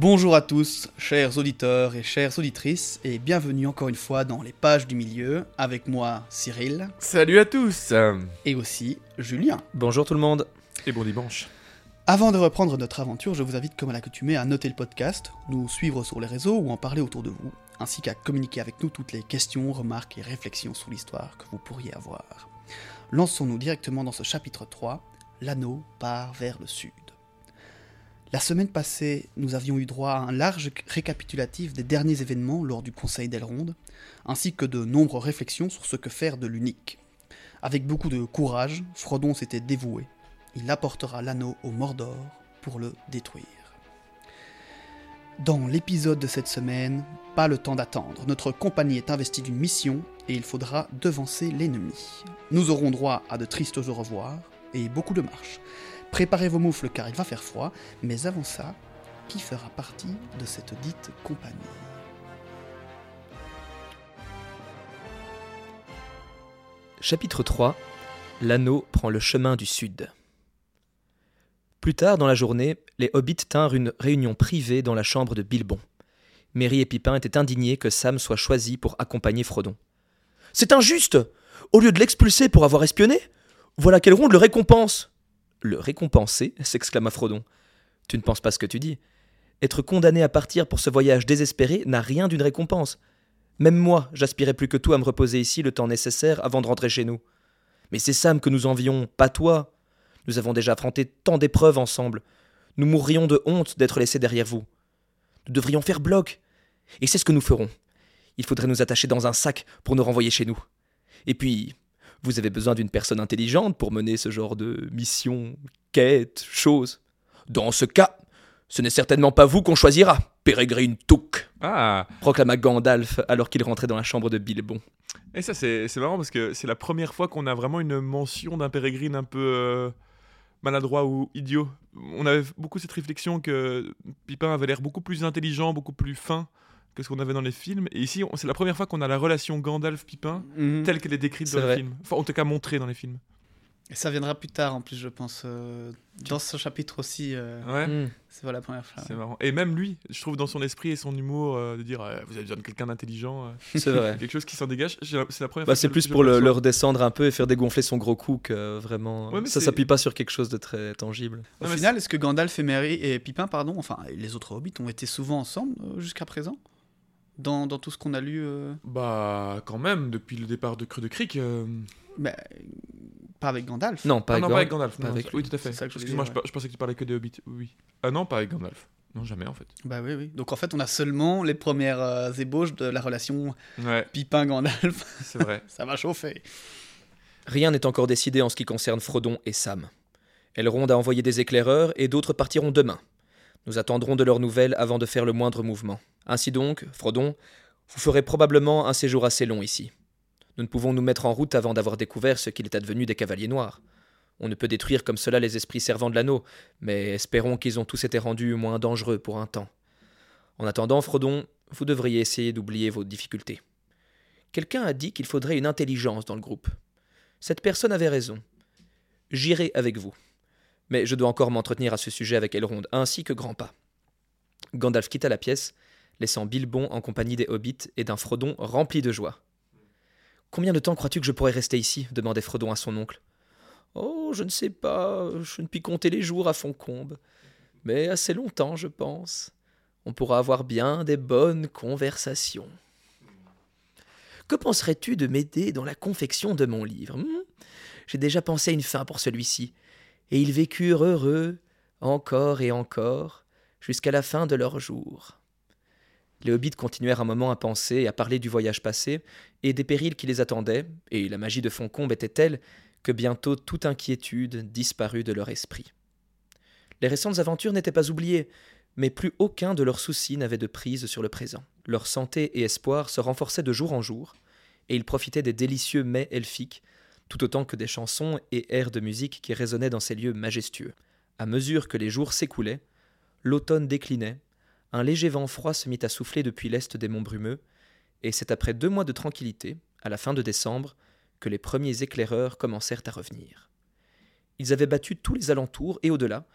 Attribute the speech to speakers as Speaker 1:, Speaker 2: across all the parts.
Speaker 1: Bonjour à tous, chers auditeurs et chères auditrices, et bienvenue encore une fois dans les pages du milieu, avec moi Cyril,
Speaker 2: Salut à tous
Speaker 1: et aussi Julien.
Speaker 3: Bonjour tout le monde.
Speaker 2: Et bon dimanche.
Speaker 1: Avant de reprendre notre aventure, je vous invite comme à l'accoutumée à noter le podcast, nous suivre sur les réseaux ou en parler autour de vous, ainsi qu'à communiquer avec nous toutes les questions, remarques et réflexions sur l'histoire que vous pourriez avoir. Lançons-nous directement dans ce chapitre 3, l'anneau part vers le sud. La semaine passée, nous avions eu droit à un large récapitulatif des derniers événements lors du Conseil d'Elrond, ainsi que de nombreuses réflexions sur ce que faire de l'unique. Avec beaucoup de courage, Frodon s'était dévoué. Il apportera l'anneau au Mordor pour le détruire. Dans l'épisode de cette semaine, pas le temps d'attendre. Notre compagnie est investie d'une mission et il faudra devancer l'ennemi. Nous aurons droit à de tristes au revoir et beaucoup de marches. Préparez vos moufles car il va faire froid, mais avant ça, qui fera partie de cette dite compagnie?
Speaker 3: Chapitre 3 L'anneau prend le chemin du sud. Plus tard dans la journée, les hobbits tinrent une réunion privée dans la chambre de Bilbon. Merry et Pipin étaient indignés que Sam soit choisi pour accompagner Frodon. C'est injuste Au lieu de l'expulser pour avoir espionné, voilà qu'Elrond le récompense Le récompenser s'exclama Frodon. Tu ne penses pas ce que tu dis. Être condamné à partir pour ce voyage désespéré n'a rien d'une récompense. Même moi, j'aspirais plus que tout à me reposer ici le temps nécessaire avant de rentrer chez nous. Mais c'est Sam que nous envions, pas toi. Nous avons déjà affronté tant d'épreuves ensemble. Nous mourrions de honte d'être laissés derrière vous. Nous devrions faire bloc. Et c'est ce que nous ferons. Il faudrait nous attacher dans un sac pour nous renvoyer chez nous. Et puis, vous avez besoin d'une personne intelligente pour mener ce genre de mission, quête, chose. Dans ce cas, ce n'est certainement pas vous qu'on choisira, Pérégrine Touk,
Speaker 2: Ah
Speaker 3: proclama Gandalf alors qu'il rentrait dans la chambre de Bilbon.
Speaker 2: Et ça, c'est c'est marrant parce que c'est la première fois qu'on a vraiment une mention d'un pérégrine un peu euh, maladroit ou idiot. On avait beaucoup cette réflexion que Pipin avait l'air beaucoup plus intelligent, beaucoup plus fin que ce qu'on avait dans les films. Et ici, c'est la première fois qu'on a la relation Gandalf-Pipin
Speaker 1: Mhm.
Speaker 2: telle qu'elle est décrite dans
Speaker 3: vrai.
Speaker 2: les films. Enfin, en tout cas, montrée dans les films.
Speaker 1: Et ça viendra plus tard en plus, je pense. euh, dans ce chapitre aussi, euh,
Speaker 2: Ouais.
Speaker 3: Hmm.
Speaker 1: c'est pas la première fois.
Speaker 2: C'est marrant. Et même lui, je trouve dans son esprit et son humour euh, de dire euh, vous avez besoin de quelqu'un d'intelligent, euh,
Speaker 3: C'est vrai.
Speaker 2: quelque chose qui s'en dégage. C'est la première
Speaker 3: Bah,
Speaker 2: fois
Speaker 3: c'est plus pour le, redescendre un peu et faire dégonfler son gros cou que euh, vraiment.
Speaker 2: Ouais, mais
Speaker 3: ça s'appuie pas sur quelque chose de très tangible.
Speaker 1: Au
Speaker 2: Non,
Speaker 1: final, est-ce que Gandalf et Merry et Pipin, pardon, enfin les autres hobbits, ont été souvent ensemble euh, jusqu'à présent? Dans, dans tout ce qu'on a lu euh,
Speaker 2: Bah, quand même, depuis le départ de Creux de Cric. euh,
Speaker 1: bah, Pas avec Gandalf.
Speaker 3: Non, pas
Speaker 2: ah
Speaker 3: avec
Speaker 2: non,
Speaker 3: Gand-
Speaker 2: pas avec Gandalf.
Speaker 3: pas
Speaker 2: non,
Speaker 3: avec
Speaker 2: oui, tout à fait. Excuse-moi, je pensais que tu parlais que des Hobbits. Oui. Ah non, pas avec Gandalf. Non, jamais en fait.
Speaker 1: Bah oui, oui. Donc en fait, on a seulement les premières euh, ébauches de la relation
Speaker 2: Ouais,
Speaker 1: Pipin-Gandalf.
Speaker 2: c'est vrai.
Speaker 1: ça va chauffer.
Speaker 3: Rien n'est encore décidé en ce qui concerne Frodon et Sam. Elrond a envoyé des éclaireurs et d'autres partiront demain. Nous attendrons de leurs nouvelles avant de faire le moindre mouvement. Ainsi donc, Frodon, vous ferez probablement un séjour assez long ici. Nous ne pouvons nous mettre en route avant d'avoir découvert ce qu'il est advenu des Cavaliers Noirs. On ne peut détruire comme cela les esprits servants de l'anneau, mais espérons qu'ils ont tous été rendus moins dangereux pour un temps. En attendant, Frodon, vous devriez essayer d'oublier vos difficultés. Quelqu'un a dit qu'il faudrait une intelligence dans le groupe. Cette personne avait raison. J'irai avec vous. Mais je dois encore m'entretenir à ce sujet avec Elrond, ainsi que Grandpa. Gandalf quitta la pièce, laissant Bilbon en compagnie des hobbits et d'un Frodon rempli de joie. Combien de temps crois-tu que je pourrais rester ici demandait Frodon à son oncle. Oh, je ne sais pas, je ne puis compter les jours à Foncombe. Mais assez longtemps, je pense. On pourra avoir bien des bonnes conversations. Que penserais-tu de m'aider dans la confection de mon livre hmm? J'ai déjà pensé à une fin pour celui-ci. Et ils vécurent heureux, encore et encore, jusqu'à la fin de leurs jours. Les hobbits continuèrent un moment à penser et à parler du voyage passé et des périls qui les attendaient, et la magie de Foncombe était telle que bientôt toute inquiétude disparut de leur esprit. Les récentes aventures n'étaient pas oubliées, mais plus aucun de leurs soucis n'avait de prise sur le présent. Leur santé et espoir se renforçaient de jour en jour, et ils profitaient des délicieux mets elfiques, tout autant que des chansons et airs de musique qui résonnaient dans ces lieux majestueux. À mesure que les jours s'écoulaient, l'automne déclinait, un léger vent froid se mit à souffler depuis l'est des monts brumeux, et c'est après deux mois de tranquillité, à la fin de décembre, que les premiers éclaireurs commencèrent à revenir. Ils avaient battu tous les alentours et au-delà,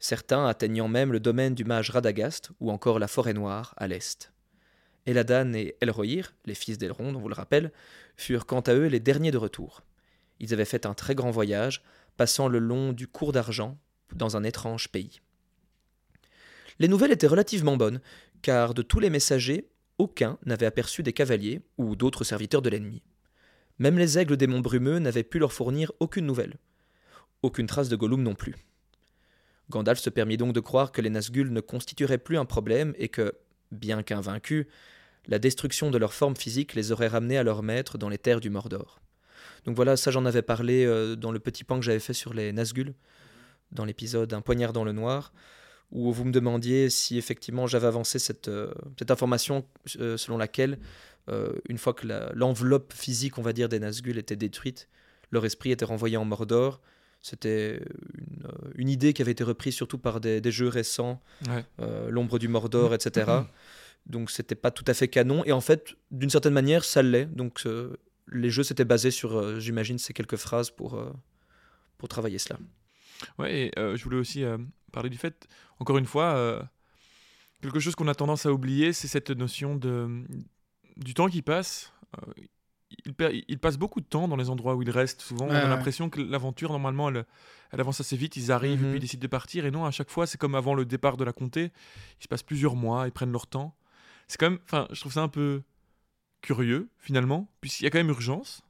Speaker 3: certains atteignant même le domaine du mage Radagast ou encore la forêt noire à l'est. Eladan et Elrohir, les fils d'Elrond, on vous le rappelle, furent quant à eux les derniers de retour. Ils avaient fait un très grand voyage, passant le long du cours d'argent dans un étrange pays. Les nouvelles étaient relativement bonnes, car de tous les messagers, aucun n'avait aperçu des cavaliers ou d'autres serviteurs de l'ennemi. Même les aigles des monts brumeux n'avaient pu leur fournir aucune nouvelle. Aucune trace de Gollum non plus. Gandalf se permit donc de croire que les Nazgûl ne constitueraient plus un problème et que, bien qu'invaincus, la destruction de leur forme physique les aurait ramenés à leur maître dans les terres du Mordor. Donc voilà, ça j'en avais parlé euh, dans le petit pan que j'avais fait sur les Nazgûl, dans l'épisode Un poignard dans le noir, où vous me demandiez si effectivement j'avais avancé cette, euh, cette information euh, selon laquelle, une fois que l'enveloppe physique, on va dire, des Nazgûl était détruite, leur esprit était renvoyé en Mordor. C'était une, une, idée qui avait été reprise surtout par des, des jeux récents, L'ombre du Mordor, etc. Donc c'était pas tout à fait canon. Et en fait, d'une certaine manière, ça l'est. Donc les jeux s'étaient basés sur, euh, j'imagine, ces quelques phrases pour, euh, pour travailler cela.
Speaker 2: Ouais, et euh, je voulais aussi parler du fait, encore une fois, quelque chose qu'on a tendance à oublier, c'est cette notion de, du temps qui passe. Il, il, passe beaucoup de temps dans les endroits où il reste. Souvent, on a l'impression que l'aventure, normalement, elle, elle, avance assez vite. Ils arrivent et puis mhm. ils décident de partir. Et non, à chaque fois, c'est comme avant le départ de la comté. Il se passe plusieurs mois, ils prennent leur temps. C'est quand même, enfin, je trouve ça un peu curieux finalement, puisqu'il y a quand même urgence,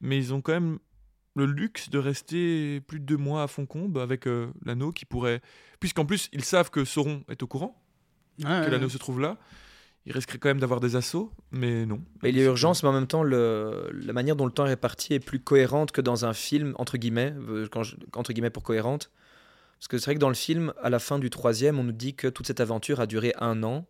Speaker 2: mais ils ont quand même le luxe de rester plus de deux mois à Foncombe avec euh, l'anneau qui pourrait, puisqu'en plus ils savent que Sauron est au courant, que l'anneau se trouve là. Il risquerait quand même d'avoir des assauts, mais non.
Speaker 3: Mais il y a urgence, mais en même temps, le, la manière dont le temps est réparti est plus cohérente que dans un film, entre guillemets, euh, entre guillemets pour cohérente. Parce que c'est vrai que dans le film, à la fin du troisième, on nous dit que toute cette aventure a duré un an,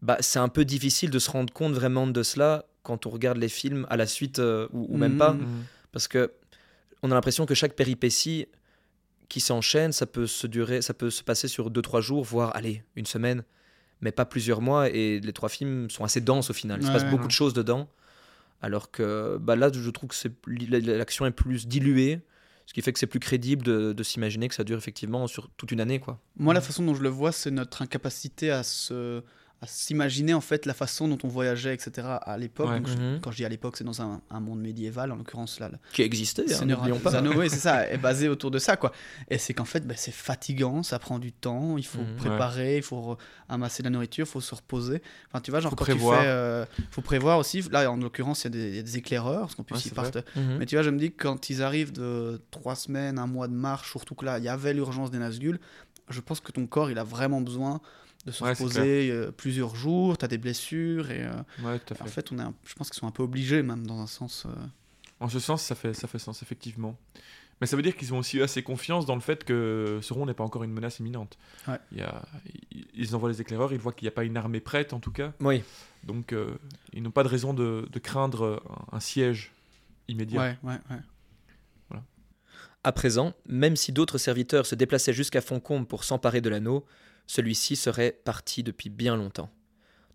Speaker 3: bah, c'est un peu difficile de se rendre compte vraiment de cela quand on regarde les films à la suite euh, ou, même mmh, pas. Mmh. Parce que on a l'impression que chaque péripétie qui s'enchaîne, ça peut se durer, ça peut se passer sur 2-3 jours, voire allez, une semaine, mais pas plusieurs mois. Et les trois films sont assez denses au final. Il se passe beaucoup de choses dedans. Alors que bah là, je trouve que l'action est plus diluée. Ce qui fait que c'est plus crédible de, de s'imaginer que ça dure effectivement sur toute une année. Quoi.
Speaker 1: Moi, la façon dont je le vois, c'est notre incapacité à se, à s'imaginer en fait la façon dont on voyageait, etc. à l'époque. Mhm. Quand je dis à l'époque, c'est dans un, monde médiéval, en l'occurrence là.
Speaker 3: Qui existait,
Speaker 1: hein, pas. oui, c'est ça, est basé autour de ça, quoi. Et c'est qu'en fait, bah, c'est fatigant, ça prend du temps, il faut mhm. préparer, il faut amasser de la nourriture, il faut se reposer. Enfin, tu vois, genre quand prévoir. tu fais, euh, faut prévoir aussi. Là, en l'occurrence, il y, a des éclaireurs, parce qu'en plus ils partent. Mhm. Mais tu vois, je me dis que quand ils arrivent de trois semaines, un mois de marche, surtout que là, il y avait l'urgence des Nazgûl, je pense que ton corps, il a vraiment besoin de se reposer euh, plusieurs jours, tu as des blessures. Et, euh, En fait, on est je pense qu'ils sont un peu obligés, même dans un sens. Euh.
Speaker 2: En ce sens, ça fait, ça fait sens, effectivement. Mais ça veut dire qu'ils ont aussi assez confiance dans le fait que Sauron n'est pas encore une menace imminente. Il y a, ils envoient les éclaireurs, ils voient qu'il n'y a pas une armée prête, en tout cas.
Speaker 3: Oui.
Speaker 2: Donc, ils n'ont pas de raison de, de craindre un, siège immédiat.
Speaker 1: Ouais, ouais, ouais.
Speaker 3: Voilà. À présent, même si d'autres serviteurs se déplaçaient jusqu'à Foncombe pour s'emparer de l'anneau, celui-ci serait parti depuis bien longtemps.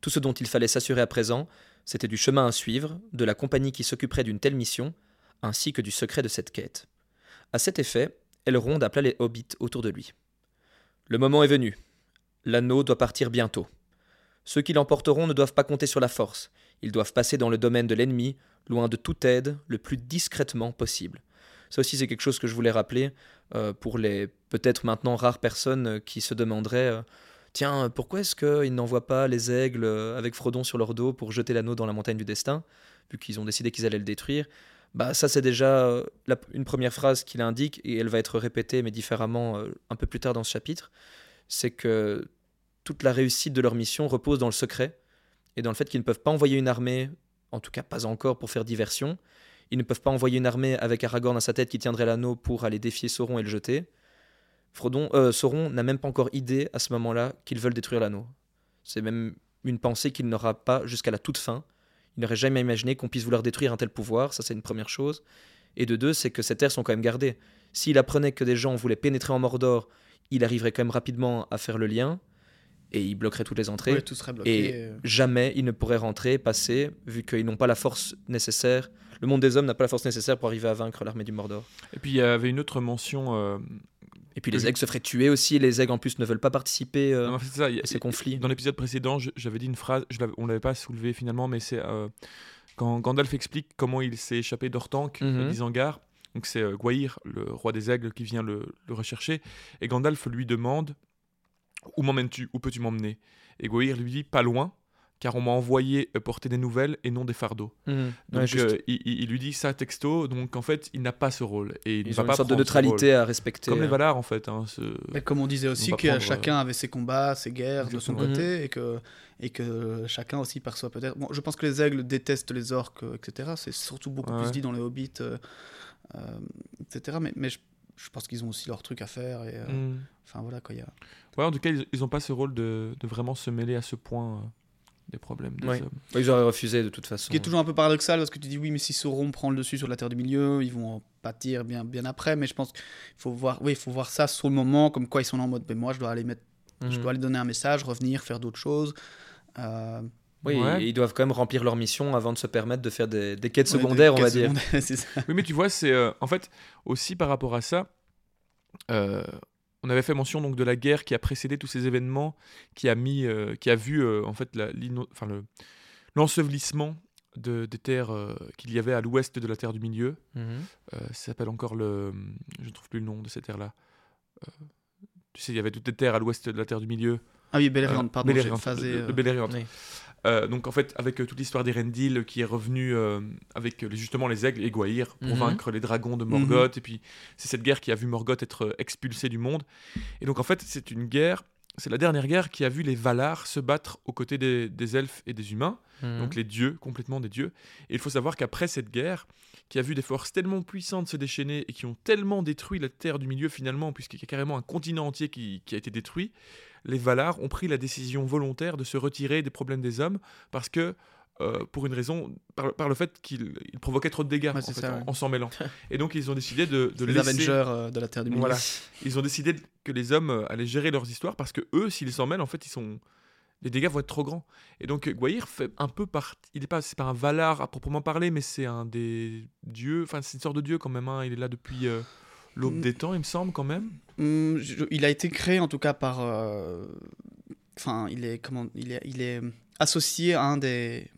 Speaker 3: Tout ce dont il fallait s'assurer à présent, c'était du chemin à suivre, de la compagnie qui s'occuperait d'une telle mission, ainsi que du secret de cette quête. À cet effet, Elrond appela les hobbits autour de lui. Le moment est venu. L'anneau doit partir bientôt. Ceux qui l'emporteront ne doivent pas compter sur la force. Ils doivent passer dans le domaine de l'ennemi, loin de toute aide, le plus discrètement possible. Ça aussi, c'est quelque chose que je voulais rappeler euh, pour les peut-être maintenant rares personnes euh, qui se demanderaient euh, Tiens, pourquoi est-ce qu'ils n'envoient pas les aigles avec Frodon sur leur dos pour jeter l'anneau dans la montagne du destin, vu qu'ils ont décidé qu'ils allaient le détruire? Bah, ça, c'est déjà une première phrase qu'il indique, et elle va être répétée, mais différemment un peu plus tard dans ce chapitre. C'est que toute la réussite de leur mission repose dans le secret, et dans le fait qu'ils ne peuvent pas envoyer une armée, en tout cas pas encore pour faire diversion, ils ne peuvent pas envoyer une armée avec Aragorn à sa tête qui tiendrait l'anneau pour aller défier Sauron et le jeter. Euh, Sauron n'a même pas encore idée à ce moment-là qu'ils veulent détruire l'anneau. C'est même une pensée qu'il n'aura pas jusqu'à la toute fin. Il n'aurait jamais imaginé qu'on puisse vouloir détruire un tel pouvoir, ça c'est une première chose. Et de deux, c'est que ces terres sont quand même gardées. S'il apprenait que des gens voulaient pénétrer en Mordor, il arriverait quand même rapidement à faire le lien et il bloquerait toutes les entrées.
Speaker 1: tout serait bloqué.
Speaker 3: Et euh. jamais il ne pourrait rentrer, passer, vu qu'ils n'ont pas la force nécessaire le monde des hommes n'a pas la force nécessaire pour arriver à vaincre l'armée du Mordor.
Speaker 2: Et puis il y avait une autre mention euh,
Speaker 3: Et puis les aigles se feraient tuer aussi. Les aigles en plus ne veulent pas participer euh,
Speaker 2: Non, en fait, c'est ça, il y a-
Speaker 3: à ces conflits.
Speaker 2: Dans l'épisode précédent, j'avais dit une phrase, je on l'avait pas soulevé finalement, mais c'est euh, quand Gandalf explique comment il s'est échappé d'Ortank,
Speaker 3: Mhm.
Speaker 2: euh, d'Isengard. Donc c'est euh, le roi des aigles, qui vient le, le rechercher. Et Gandalf lui demande Où m'emmènes-tu? Où peux-tu m'emmener? Et Gwaihir lui dit Pas loin, car on m'a envoyé euh, porter des nouvelles et non des fardeaux.
Speaker 3: Mhm.
Speaker 2: Donc
Speaker 3: Ouais,
Speaker 2: euh, il, lui dit ça texto, donc en fait il n'a pas ce rôle. Et il
Speaker 3: Ils
Speaker 2: va
Speaker 3: ont
Speaker 2: pas
Speaker 3: une sorte de neutralité à respecter.
Speaker 2: Comme les
Speaker 3: hein.
Speaker 2: Valar en fait. hein, ce-
Speaker 1: Mais comme on disait aussi que
Speaker 2: prendre,
Speaker 1: chacun avait ses combats, ses guerres de son côté et que, et que chacun aussi perçoit peut-être. Bon, je pense que les aigles détestent les orques, euh, etc. C'est surtout beaucoup
Speaker 2: Ouais.
Speaker 1: plus dit dans les hobbits, euh, euh, etc. Mais, mais je, je pense qu'ils ont aussi leur truc à faire. Et, euh,
Speaker 2: Hmm.
Speaker 1: Enfin voilà quoi. il Y a...
Speaker 2: Ouais, en tout cas, ils n'ont pas ce rôle de, de vraiment se mêler à ce point euh, des problèmes des
Speaker 3: Ouais.
Speaker 2: hommes.
Speaker 3: Ouais, Ils auraient refusé de toute façon.
Speaker 1: Ce qui est toujours un peu paradoxal parce que tu dis oui, mais si Sauron prend le dessus sur la Terre du Milieu, ils vont en pâtir bien, bien après. Mais je pense qu'il faut voir, oui, il faut voir ça sur le moment, comme quoi ils sont là en mode, mais moi je dois aller mettre, je
Speaker 3: Mhm.
Speaker 1: dois aller donner un message, revenir, faire d'autres choses. Euh,
Speaker 3: Oui,
Speaker 2: Ouais.
Speaker 3: ils doivent quand même remplir leur mission avant de se permettre de faire des, des quêtes
Speaker 1: ouais, des
Speaker 3: secondaires, on va dire.
Speaker 1: ça.
Speaker 2: Oui, mais tu vois, c'est euh, en fait aussi par rapport à ça. euh, on avait fait mention donc de la guerre qui a précédé tous ces événements, qui a mis, euh, qui a vu euh, en fait le l'ensevelissement de, des terres euh, qu'il y avait à l'ouest de la Terre du Milieu.
Speaker 3: Mhm.
Speaker 2: Euh, ça s'appelle encore le, je ne trouve plus le nom de ces terres-là. Euh, tu sais, il y avait toutes les terres à l'ouest de la Terre du Milieu.
Speaker 1: Ah oui, Beleriand, pardon,
Speaker 2: Beleriand,
Speaker 1: phasé, euh,
Speaker 2: le Beleriand.
Speaker 3: Oui.
Speaker 2: Euh, donc en fait, avec euh, toute l'histoire d'Erendil qui est revenue euh, avec justement les aigles et Gwaihir pour
Speaker 3: Mhm.
Speaker 2: vaincre les dragons de Morgoth. Et puis c'est cette guerre qui a vu Morgoth être expulsé du monde. Et donc en fait, c'est une guerre, c'est la dernière guerre qui a vu les Valar se battre aux côtés des, des elfes et des humains,
Speaker 3: Mhm.
Speaker 2: donc les dieux, complètement des dieux. Et il faut savoir qu'après cette guerre, qui a vu des forces tellement puissantes se déchaîner et qui ont tellement détruit la terre du milieu finalement, puisqu'il y a carrément un continent entier qui, qui a été détruit, les Valar ont pris la décision volontaire de se retirer des problèmes des hommes parce que, euh, pour une raison, par, par le fait qu'ils ils provoquaient trop de dégâts
Speaker 1: Ouais,
Speaker 2: en,
Speaker 1: c'est
Speaker 2: fait,
Speaker 1: ça,
Speaker 2: en-
Speaker 1: ouais.
Speaker 2: en s'en mêlant. et donc ils ont décidé de, de
Speaker 1: les
Speaker 2: laisser...
Speaker 1: Avengers euh, de la Terre du Milieu.
Speaker 2: Voilà. Ils ont décidé que les hommes euh, allaient gérer leurs histoires parce que eux, s'ils s'en mêlent, en fait, ils sont les dégâts vont être trop grands. Et donc Gwaihir fait un peu partie. Il est pas, c'est pas un Valar à proprement parler, mais c'est un des dieux. Enfin, c'est une sorte de dieu quand même. hein. Il est là depuis l'aube
Speaker 1: Mm.
Speaker 2: des temps, il me semble quand même.
Speaker 1: Je- il a été créé en tout cas par. euh, Enfin, il est comment Il est, il est associé à un des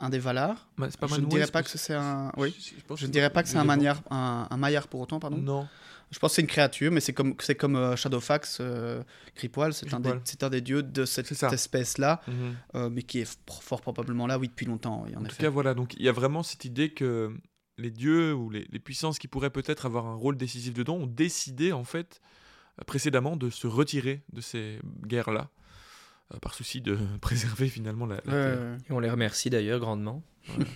Speaker 1: un des Valar.
Speaker 2: Bah, pas
Speaker 1: je ne dirais pas que c'est un. Oui.
Speaker 2: Je,
Speaker 1: ne dirais pas que c'est un maniard, un, un maillard pour autant, pardon.
Speaker 2: Non.
Speaker 1: Je pense que c'est une créature, mais c'est comme c'est comme euh, Shadowfax, euh, Kripoil, c'est un, des- un des dieux de cette, espèce-là,
Speaker 2: Mhm.
Speaker 1: euh, mais qui est fort probablement là, oui, depuis longtemps, oui, en,
Speaker 2: En tout
Speaker 1: effet.
Speaker 2: cas, voilà. Donc il y a vraiment cette idée que les dieux ou les, les puissances qui pourraient peut-être avoir un rôle décisif dedans ont décidé en fait euh, précédemment de se retirer de ces guerres-là euh, par souci de préserver finalement la, la
Speaker 1: Ouais,
Speaker 2: terre.
Speaker 3: Et on les remercie d'ailleurs grandement.
Speaker 2: Donc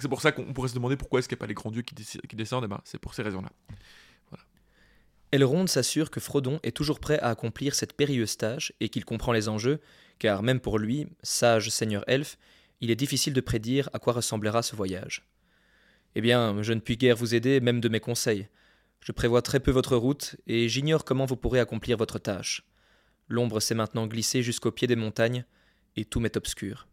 Speaker 2: c'est pour ça qu'on pourrait se demander pourquoi est-ce qu'il n'y a pas les grands dieux qui, descendent. Eh ben, c'est pour ces raisons-là.
Speaker 3: Elrond s'assure que Frodon est toujours prêt à accomplir cette périlleuse tâche et qu'il comprend les enjeux, car même pour lui, sage seigneur elfe, il est difficile de prédire à quoi ressemblera ce voyage. Eh bien, je ne puis guère vous aider, même de mes conseils. Je prévois très peu votre route, et j'ignore comment vous pourrez accomplir votre tâche. L'ombre s'est maintenant glissée jusqu'au pied des montagnes, et tout m'est obscur.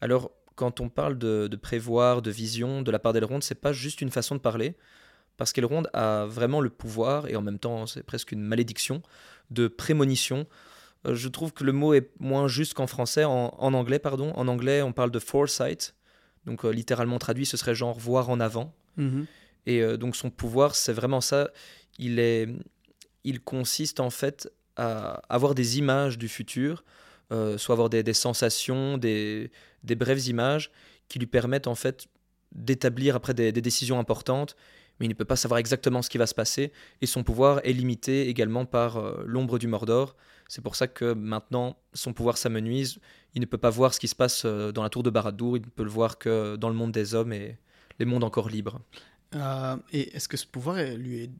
Speaker 3: Alors, quand on parle de, prévoir, de vision de la part d'Elrond, c'est pas juste une façon de parler, parce qu'Elrond a vraiment le pouvoir, et en même temps c'est presque une malédiction, de prémonition. Euh, Je trouve que le mot est moins juste qu'en français, en anglais, pardon. En anglais, on parle de foresight, donc euh, littéralement traduit, ce serait genre voir en avant.
Speaker 1: Mhm.
Speaker 3: Et euh, donc son pouvoir, c'est vraiment ça. Il, est, il consiste en fait à avoir des images du futur, euh, soit avoir des, des sensations, des, des brèves images qui lui permettent en fait d'établir après des, des décisions importantes, mais il ne peut pas savoir exactement ce qui va se passer. Et son pouvoir est limité également par l'ombre du Mordor. C'est pour ça que maintenant son pouvoir s'amenuise. Il ne peut pas voir ce qui se passe euh, dans la tour de Barad-dûr, il ne peut le voir que dans le monde des hommes et les mondes encore libres.
Speaker 1: Euh, et est-ce que ce pouvoir lui est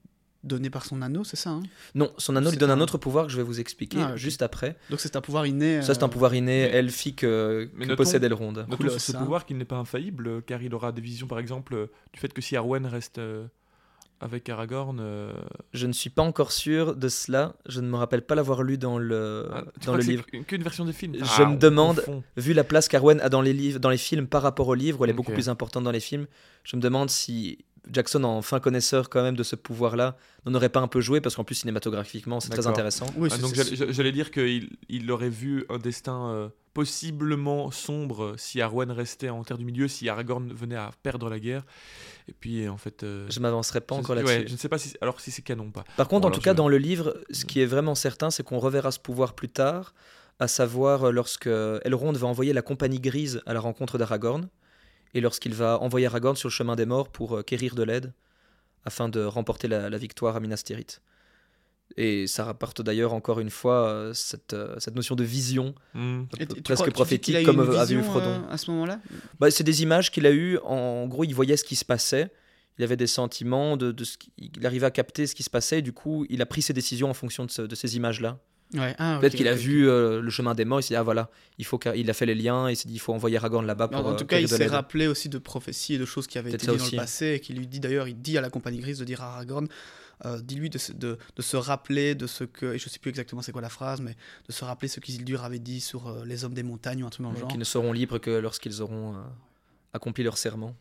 Speaker 1: donné par son anneau, c'est ça hein?
Speaker 3: Non, son anneau lui donne
Speaker 1: un-
Speaker 3: un autre pouvoir que je vais vous expliquer
Speaker 1: Ah,
Speaker 3: juste après.
Speaker 1: Donc c'est un pouvoir inné.
Speaker 3: Ça, c'est un
Speaker 1: euh,
Speaker 3: pouvoir inné,
Speaker 2: mais-
Speaker 3: elfique, euh,
Speaker 2: mais
Speaker 3: que
Speaker 2: notons-
Speaker 3: possède Elrond.
Speaker 1: Cool,
Speaker 2: ce
Speaker 1: ça.
Speaker 2: pouvoir qu'il n'est pas infaillible, car il aura des visions, par exemple, du fait que si Arwen reste euh, avec Aragorn. euh,
Speaker 3: Je ne suis pas encore sûr de cela. Je ne me rappelle pas l'avoir lu dans le,
Speaker 2: ah,
Speaker 3: dans le livre.
Speaker 2: qu'une- version des films
Speaker 3: Je
Speaker 2: Ah,
Speaker 3: me
Speaker 2: on
Speaker 3: demande-. Vu la place qu'Arwen a dans les, livres, dans les films par rapport au livre, où elle est beaucoup plus importante dans les films, je me demande si Jackson, en fin connaisseur quand même de ce pouvoir-là, n'en aurait pas un peu joué parce qu'en plus cinématographiquement c'est très intéressant.
Speaker 1: Oui,
Speaker 2: Ah, donc j'allais dire qu'il il aurait vu un destin euh, possiblement sombre si Arwen restait en Terre du Milieu, si Aragorn venait à perdre la guerre. Et puis en fait... euh,
Speaker 3: Je m'avancerai pas encore
Speaker 2: ouais,
Speaker 3: là-dessus.
Speaker 2: je ne sais pas si, alors si c'est canon ou pas.
Speaker 3: Par contre,
Speaker 2: Bon,
Speaker 3: en tout cas,
Speaker 2: je-
Speaker 3: dans le livre, ce qui est vraiment certain, c'est qu'on reverra ce pouvoir plus tard, à savoir euh, lorsque Elrond va envoyer la compagnie grise à la rencontre d'Aragorn, et lorsqu'il va envoyer Aragorn sur le chemin des morts pour euh, quérir de l'aide, afin de remporter la, la victoire à Minas Tirith. Et ça rapporte d'ailleurs encore une fois euh, cette, euh, cette notion de vision,
Speaker 2: Hmm.
Speaker 1: Et tu-
Speaker 3: presque
Speaker 1: crois- tu
Speaker 3: prophétique,
Speaker 1: a
Speaker 3: comme
Speaker 1: une
Speaker 3: a vu Frodon.
Speaker 1: euh, à ce moment-là?
Speaker 3: Bah, c'est des images qu'il a eues. En gros, il voyait ce qui se passait. Il avait des sentiments, de, de ce il arrivait à capter ce qui se passait. Et du coup, il a pris ses décisions en fonction de, ce- de ces images-là.
Speaker 1: Ouais. Ah,
Speaker 3: Peut-être qu'il a vu euh, le chemin des morts. Il s'est dit, ah voilà, il, faut il a fait les liens. Il s'est dit, il faut envoyer Aragorn là-bas pour
Speaker 1: en
Speaker 3: euh,
Speaker 1: tout cas, il s'est rappelé aussi de prophéties et de choses qui avaient été dites dans
Speaker 3: aussi.
Speaker 1: le passé et qui lui dit d'ailleurs, il dit à la compagnie grise de dire à Aragorn, euh, dis-lui de, se- de, de se rappeler de ce que, et je sais plus exactement c'est quoi la phrase, mais de se rappeler ce qu'Isildur avait dit sur euh, les hommes des montagnes ou un truc dans le genre.
Speaker 3: qui ne seront libres que lorsqu'ils auront euh, accompli leur serment.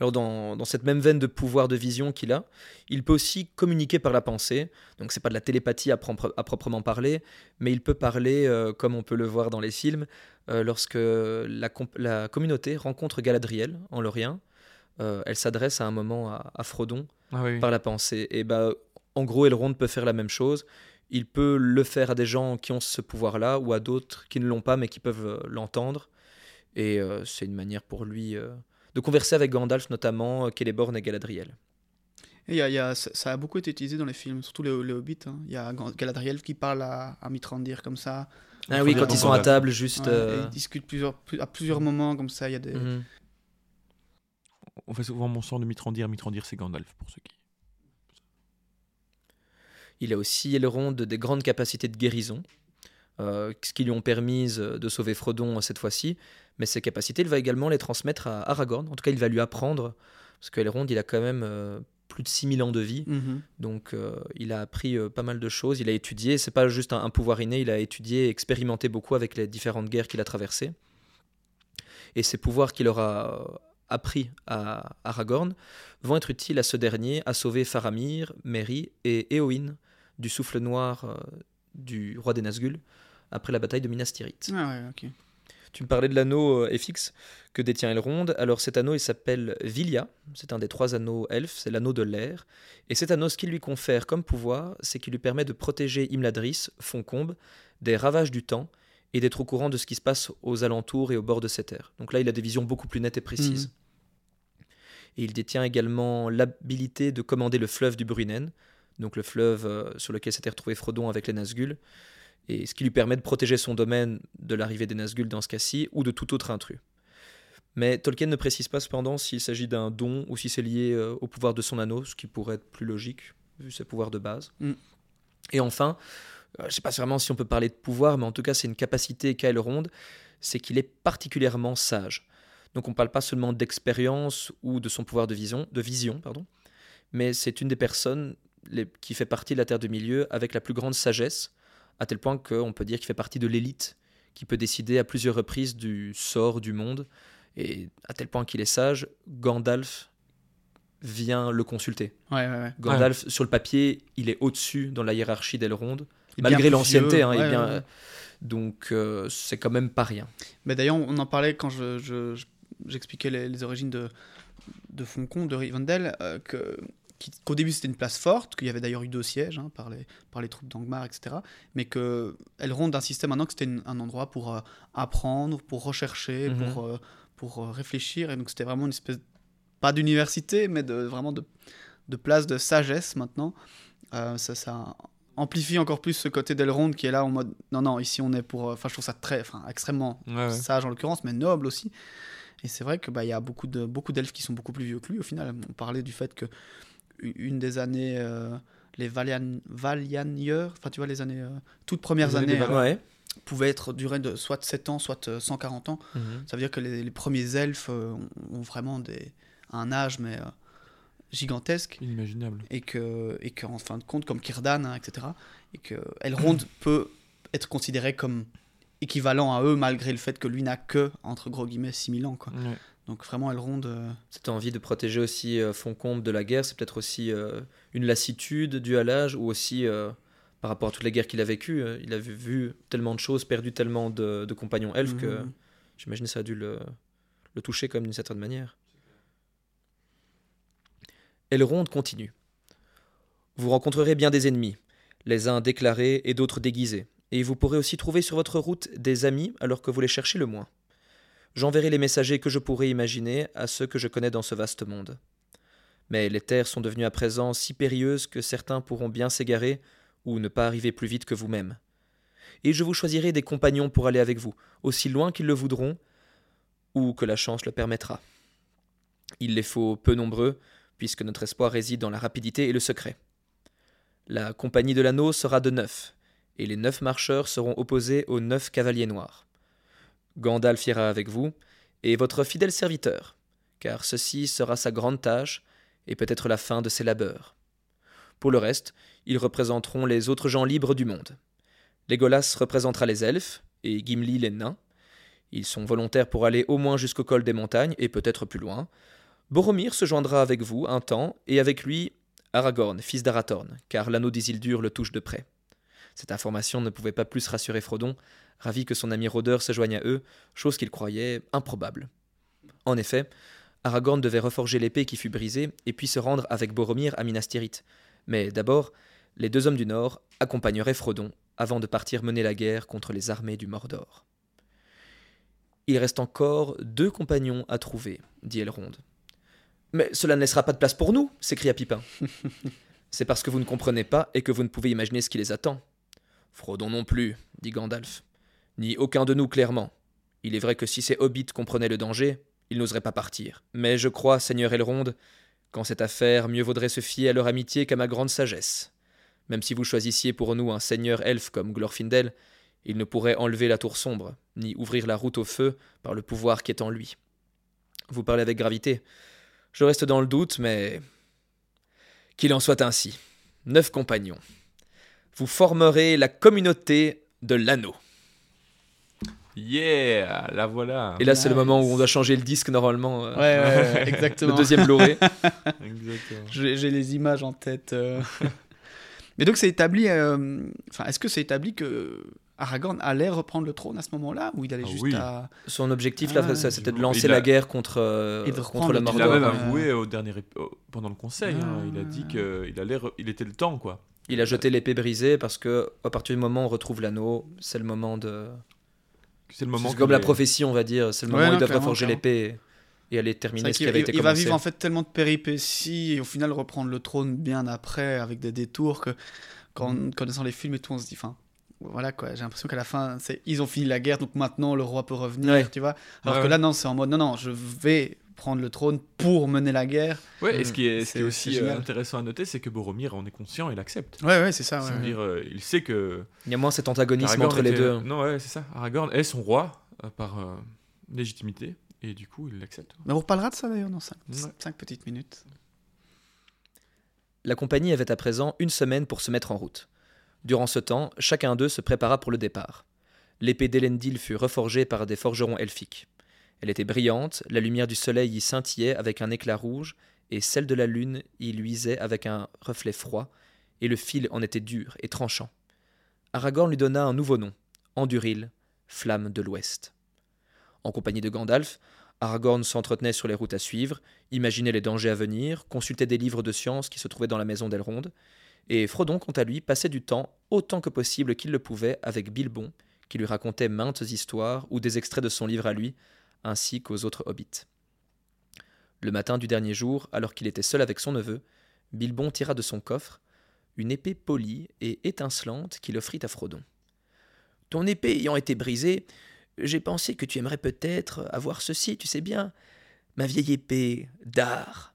Speaker 3: Alors dans, dans cette même veine de pouvoir de vision qu'il a, il peut aussi communiquer par la pensée. Donc c'est pas de la télépathie à, propre- à proprement parler, mais il peut parler, comme on peut le voir dans les films, lorsque la, la communauté rencontre Galadriel en Lorien. euh, elle s'adresse à un moment à, à Frodon
Speaker 2: Ah oui.
Speaker 3: par la pensée. Et bah, en gros, Elrond peut faire la même chose. Il peut le faire à des gens qui ont ce pouvoir-là ou à d'autres qui ne l'ont pas mais qui peuvent euh, l'entendre. Et euh, c'est une manière pour lui euh, de converser avec Gandalf, notamment Celeborn et Galadriel.
Speaker 1: Et il y a- il y a- ça a beaucoup été utilisé dans les films, surtout les, les Hobbits. hein. Il y a Galadriel qui parle à, à Mithrandir comme ça.
Speaker 3: Ah oui, quand ils sont à table, juste.
Speaker 1: Ouais,
Speaker 3: euh,
Speaker 1: ils discutent plusieurs, à plusieurs moments comme ça. Il y a des.
Speaker 3: mhm.
Speaker 2: On fait souvent mention de Mitrandir. Mitrandir, c'est Gandalf, pour ceux qui...
Speaker 3: Il a aussi Elrond des grandes capacités de guérison, euh, ce qui lui ont permis euh, de sauver Frodon euh, cette fois-ci. Mais ces capacités, il va également les transmettre à Aragorn. En tout cas, il va lui apprendre, parce qu'Elrond, il a quand même euh, plus de 6000 ans de vie.
Speaker 1: Mhm.
Speaker 3: Donc, euh, il a appris euh, pas mal de choses. Il a étudié. C'est pas juste un, un pouvoir inné. Il a étudié, et expérimenté beaucoup avec les différentes guerres qu'il a traversées. Et ces pouvoirs qu'il aura appris à Aragorn vont être utiles à ce dernier à sauver Faramir, Merry et Éowyn du souffle noir euh, du roi des Nazgûl après la bataille de Minas Tirith.
Speaker 1: Ah ouais, ok.
Speaker 3: Tu me parlais de l'anneau euh, FX que détient Elrond. Alors cet anneau, il s'appelle Vilya. C'est un des trois anneaux elfes. C'est l'anneau de l'air. Et cet anneau, ce qu'il lui confère comme pouvoir, c'est qu'il lui permet de protéger Imladris, Foncombe, des ravages du temps et d'être au courant de ce qui se passe aux alentours et au bord de cette terre. Donc là, il a des visions beaucoup plus nettes et précises. Et il détient également l'habilité de commander le fleuve du Brunnen, donc le fleuve euh, sur lequel s'était retrouvé Frodon avec les Nazgûl, et ce qui lui permet de protéger son domaine de l'arrivée des Nazgûl dans ce cas-ci, ou de tout autre intrus. Mais Tolkien ne précise pas cependant s'il s'agit d'un don ou si c'est lié euh, au pouvoir de son anneau, ce qui pourrait être plus logique, vu ses pouvoirs de base.
Speaker 1: Mm.
Speaker 3: Et enfin, je ne sais pas vraiment si on peut parler de pouvoir, mais en tout cas c'est une capacité qu'a Elrond, c'est qu'il est particulièrement sage. Donc on ne parle pas seulement d'expérience ou de son pouvoir de vision, de vision pardon, mais c'est une des personnes les- qui fait partie de la Terre du Milieu avec la plus grande sagesse, à tel point qu'on peut dire qu'il fait partie de l'élite, qui peut décider à plusieurs reprises du sort du monde, et à tel point qu'il est sage, Gandalf vient le consulter.
Speaker 1: Ouais, ouais, ouais.
Speaker 3: Gandalf, sur le papier, il est au-dessus dans la hiérarchie d'Elrond, malgré l'ancienneté. hein, il est
Speaker 1: ouais,
Speaker 3: bien-
Speaker 1: ouais, ouais.
Speaker 3: Donc euh, c'est quand même pas rien.
Speaker 1: Mais d'ailleurs, on en parlait quand je, je- je- j'expliquais les, les origines de, de Foncombe, de Rivendell, euh, que, qu'au début c'était une place forte, qu'il y avait d'ailleurs eu deux sièges hein, par, les, par les troupes d'Angmar, etc. Mais que Elrond insistait maintenant que c'était un endroit pour euh, apprendre, pour rechercher,
Speaker 3: Mhm.
Speaker 1: pour, euh, pour euh, réfléchir. Et donc c'était vraiment une espèce, pas d'université, mais de, vraiment de, de place de sagesse maintenant. Euh, ça, ça amplifie encore plus ce côté d'Elrond qui est là en mode non, non, ici on est pour. euh, Enfin, je trouve ça très, enfin, extrêmement
Speaker 2: Ouais, ouais.
Speaker 1: sage en l'occurrence, mais noble aussi. Et c'est vrai qu'il bah, il y a beaucoup de beaucoup d'elfes qui sont beaucoup plus vieux que lui au final. On parlait du fait que une des années, euh, les Valian, Valianieurs, enfin tu vois les années, euh, toutes premières
Speaker 2: Les années
Speaker 1: euh.
Speaker 3: Ouais.
Speaker 1: pouvaient être durées de soit 7 ans, soit euh, 140 ans.
Speaker 3: Mhm.
Speaker 1: Ça veut dire que les, les premiers elfes euh, ont, ont vraiment des, un âge mais euh, gigantesque
Speaker 2: Inimaginable.
Speaker 1: et que et qu'en fin de compte comme Kirdan hein, etc et que Elrond peut être considéré comme équivalent à eux malgré le fait que lui n'a que entre gros guillemets 6000 ans quoi
Speaker 2: Ouais.
Speaker 1: Donc vraiment, Elrond. euh,
Speaker 3: Cette envie de protéger aussi euh, Foncombe de la guerre, c'est peut-être aussi euh, une lassitude due à l'âge ou aussi euh, par rapport à toutes les guerres qu'il a vécues. euh, il a vu, vu tellement de choses, perdu tellement de, de compagnons elfes que
Speaker 1: mhm.
Speaker 3: j'imagine que ça a dû le, le toucher comme d'une certaine manière. Elrond continue. Vous rencontrerez bien des ennemis, les uns déclarés et d'autres déguisés, et vous pourrez aussi trouver sur votre route des amis alors que vous les cherchez le moins. J'enverrai les messagers que je pourrai imaginer à ceux que je connais dans ce vaste monde. Mais les terres sont devenues à présent si périlleuses que certains pourront bien s'égarer ou ne pas arriver plus vite que vous-même. Et je vous choisirai des compagnons pour aller avec vous, aussi loin qu'ils le voudront, ou que la chance le permettra. Il les faut peu nombreux, puisque notre espoir réside dans la rapidité et le secret. La compagnie de l'anneau sera de neuf, et les neuf marcheurs seront opposés aux neuf cavaliers noirs. Gandalf ira avec vous, et votre fidèle serviteur, car ceci sera sa grande tâche, et peut-être la fin de ses labeurs. Pour le reste, ils représenteront les autres gens libres du monde. Legolas représentera les elfes, et Gimli les nains. Ils sont volontaires pour aller au moins jusqu'au col des montagnes, et peut-être plus loin. Boromir se joindra avec vous un temps, et avec lui Aragorn, fils d'Arathorn, car l'anneau d'Isildur le touche de près. Cette information ne pouvait pas plus rassurer Frodon, ravi que son ami rôdeur se joigne à eux, chose qu'il croyait improbable. En effet, Aragorn devait reforger l'épée qui fut brisée et puis se rendre avec Boromir à Minas Tirith. Mais d'abord, les deux hommes du Nord accompagneraient Frodon avant de partir mener la guerre contre les armées du Mordor. Il reste encore deux compagnons à trouver, dit Elrond. Mais cela ne laissera pas de place pour nous, s'écria Pipin. C'est parce que vous ne comprenez pas et que vous ne pouvez imaginer ce qui les attend. Frodon non plus, dit Gandalf. Ni aucun de nous clairement. Il est vrai que si ces hobbits comprenaient le danger, ils n'oseraient pas partir. Mais je crois, Seigneur Elrond, qu'en cette affaire, mieux vaudrait se fier à leur amitié qu'à ma grande sagesse. Même si vous choisissiez pour nous un seigneur elfe comme Glorfindel, il ne pourrait enlever la tour sombre, ni ouvrir la route au feu par le pouvoir qui est en lui. Vous parlez avec gravité. Je reste dans le doute, mais. Qu'il en soit ainsi. Neuf compagnons. Vous formerez la communauté de l'anneau.
Speaker 2: Yeah, la voilà.
Speaker 3: Et là, c'est le moment où on doit changer le disque normalement. euh,
Speaker 1: Ouais, ouais, ouais,
Speaker 3: Le
Speaker 1: exactement.
Speaker 3: deuxième Blu-ray.
Speaker 2: Exactement.
Speaker 1: J'ai j'ai les images en tête. euh. Mais donc c'est établi. euh, Enfin, est-ce que c'est établi que Aragorn allait reprendre le trône à ce moment-là ou il allait
Speaker 2: Ah
Speaker 1: juste
Speaker 2: oui.
Speaker 1: à.
Speaker 3: Son objectif, là,
Speaker 1: Ah,
Speaker 3: c'était de lancer
Speaker 2: a-
Speaker 3: la guerre contre, euh,
Speaker 1: Et de
Speaker 3: contre
Speaker 1: reprendre
Speaker 3: le
Speaker 1: le
Speaker 2: Il a même avoué au dernier pendant le conseil. hein, il a dit qu'il allait, re- il était le temps quoi.
Speaker 3: Il a jeté l'épée brisée parce que à partir du moment où on retrouve l'anneau, c'est le moment de.
Speaker 2: C'est le moment.
Speaker 3: C'est comme la prophétie, on va dire. C'est le
Speaker 1: Ouais,
Speaker 3: moment où
Speaker 1: non,
Speaker 3: ils doivent
Speaker 1: clairement.
Speaker 3: l'épée et aller terminer ce qui avait été
Speaker 1: il va
Speaker 3: commencé.
Speaker 1: vivre en fait tellement de péripéties et au final reprendre le trône bien après avec des détours que quand
Speaker 3: Mm.
Speaker 1: connaissant les films et tout on se dit enfin voilà quoi j'ai l'impression qu'à la fin c'est ils ont fini la guerre donc maintenant le roi peut revenir
Speaker 3: Ouais.
Speaker 1: tu vois alors
Speaker 2: Ouais,
Speaker 1: que là non c'est en mode non non je vais prendre le trône pour mener la guerre
Speaker 2: Ouais, et ce qui est, ce qui est aussi euh, intéressant à noter, c'est que Boromir en est conscient, il accepte.
Speaker 1: ouais ouais c'est ça ouais, ouais.
Speaker 2: C'est-à-dire, euh, il sait que
Speaker 3: Il y a moins cet antagonisme
Speaker 2: Aragorn
Speaker 3: entre les
Speaker 2: était-
Speaker 3: deux.
Speaker 2: Non, ouais, c'est ça. Aragorn est son roi euh, par euh, légitimité, et du coup, il l'accepte.
Speaker 1: mais on reparlera de ça d'ailleurs dans 5
Speaker 2: Ouais.
Speaker 1: petites minutes
Speaker 3: La compagnie avait à présent une semaine pour se mettre en route. Durant ce temps, chacun d'eux se prépara pour le départ. L'épée d'Elendil fut reforgée par des forgerons elfiques. Elle était brillante, la lumière du soleil y scintillait avec un éclat rouge, et celle de la lune y luisait avec un reflet froid, et le fil en était dur et tranchant. Aragorn lui donna un nouveau nom, Anduril, flamme de l'Ouest. En compagnie de Gandalf, Aragorn s'entretenait sur les routes à suivre, imaginait les dangers à venir, consultait des livres de science qui se trouvaient dans la maison d'Elrond, et Frodon, quant à lui, passait du temps, autant que possible qu'il le pouvait, avec Bilbon, qui lui racontait maintes histoires ou des extraits de son livre à lui, ainsi qu'aux autres hobbits. Le matin du dernier jour, alors qu'il était seul avec son neveu, Bilbon tira de son coffre une épée polie et étincelante qu'il offrit à Frodon. Ton épée ayant été brisée, j'ai pensé que tu aimerais peut-être avoir ceci, tu sais bien, ma vieille épée d'art.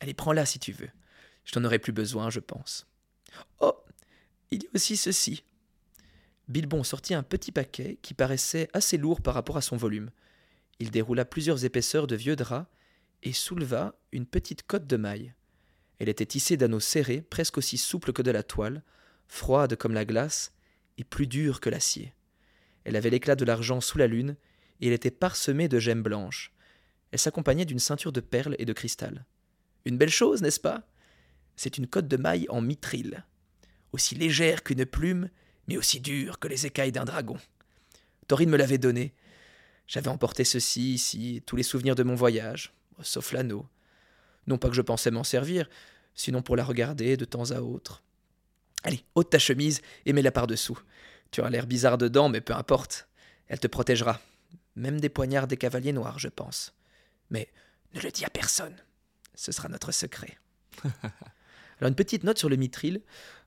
Speaker 3: Allez, prends-la si tu veux. Je t'en aurai plus besoin, je pense. Oh, il y a aussi ceci. Bilbon sortit un petit paquet qui paraissait assez lourd par rapport à son volume. Il déroula plusieurs épaisseurs de vieux drap et souleva une petite cotte de maille. Elle était tissée d'anneaux serrés, presque aussi souples que de la toile, froide comme la glace et plus dure que l'acier. Elle avait l'éclat de l'argent sous la lune et elle était parsemée de gemmes blanches. Elle s'accompagnait d'une ceinture de perles et de cristal. Une belle chose, n'est-ce pas? C'est une cotte de maille en mithril, aussi légère qu'une plume, mais aussi dure que les écailles d'un dragon. Taurine me l'avait donnée. J'avais emporté ceci ici, tous les souvenirs de mon voyage, sauf l'anneau. Non pas que je pensais m'en servir, sinon pour la regarder de temps à autre. Allez, ôte ta chemise et mets-la par-dessous. Tu as l'air bizarre dedans, mais peu importe. Elle te protégera. Même des poignards des cavaliers noirs, je pense. Mais ne le dis à personne. Ce sera notre secret. Alors une petite note sur le mithril.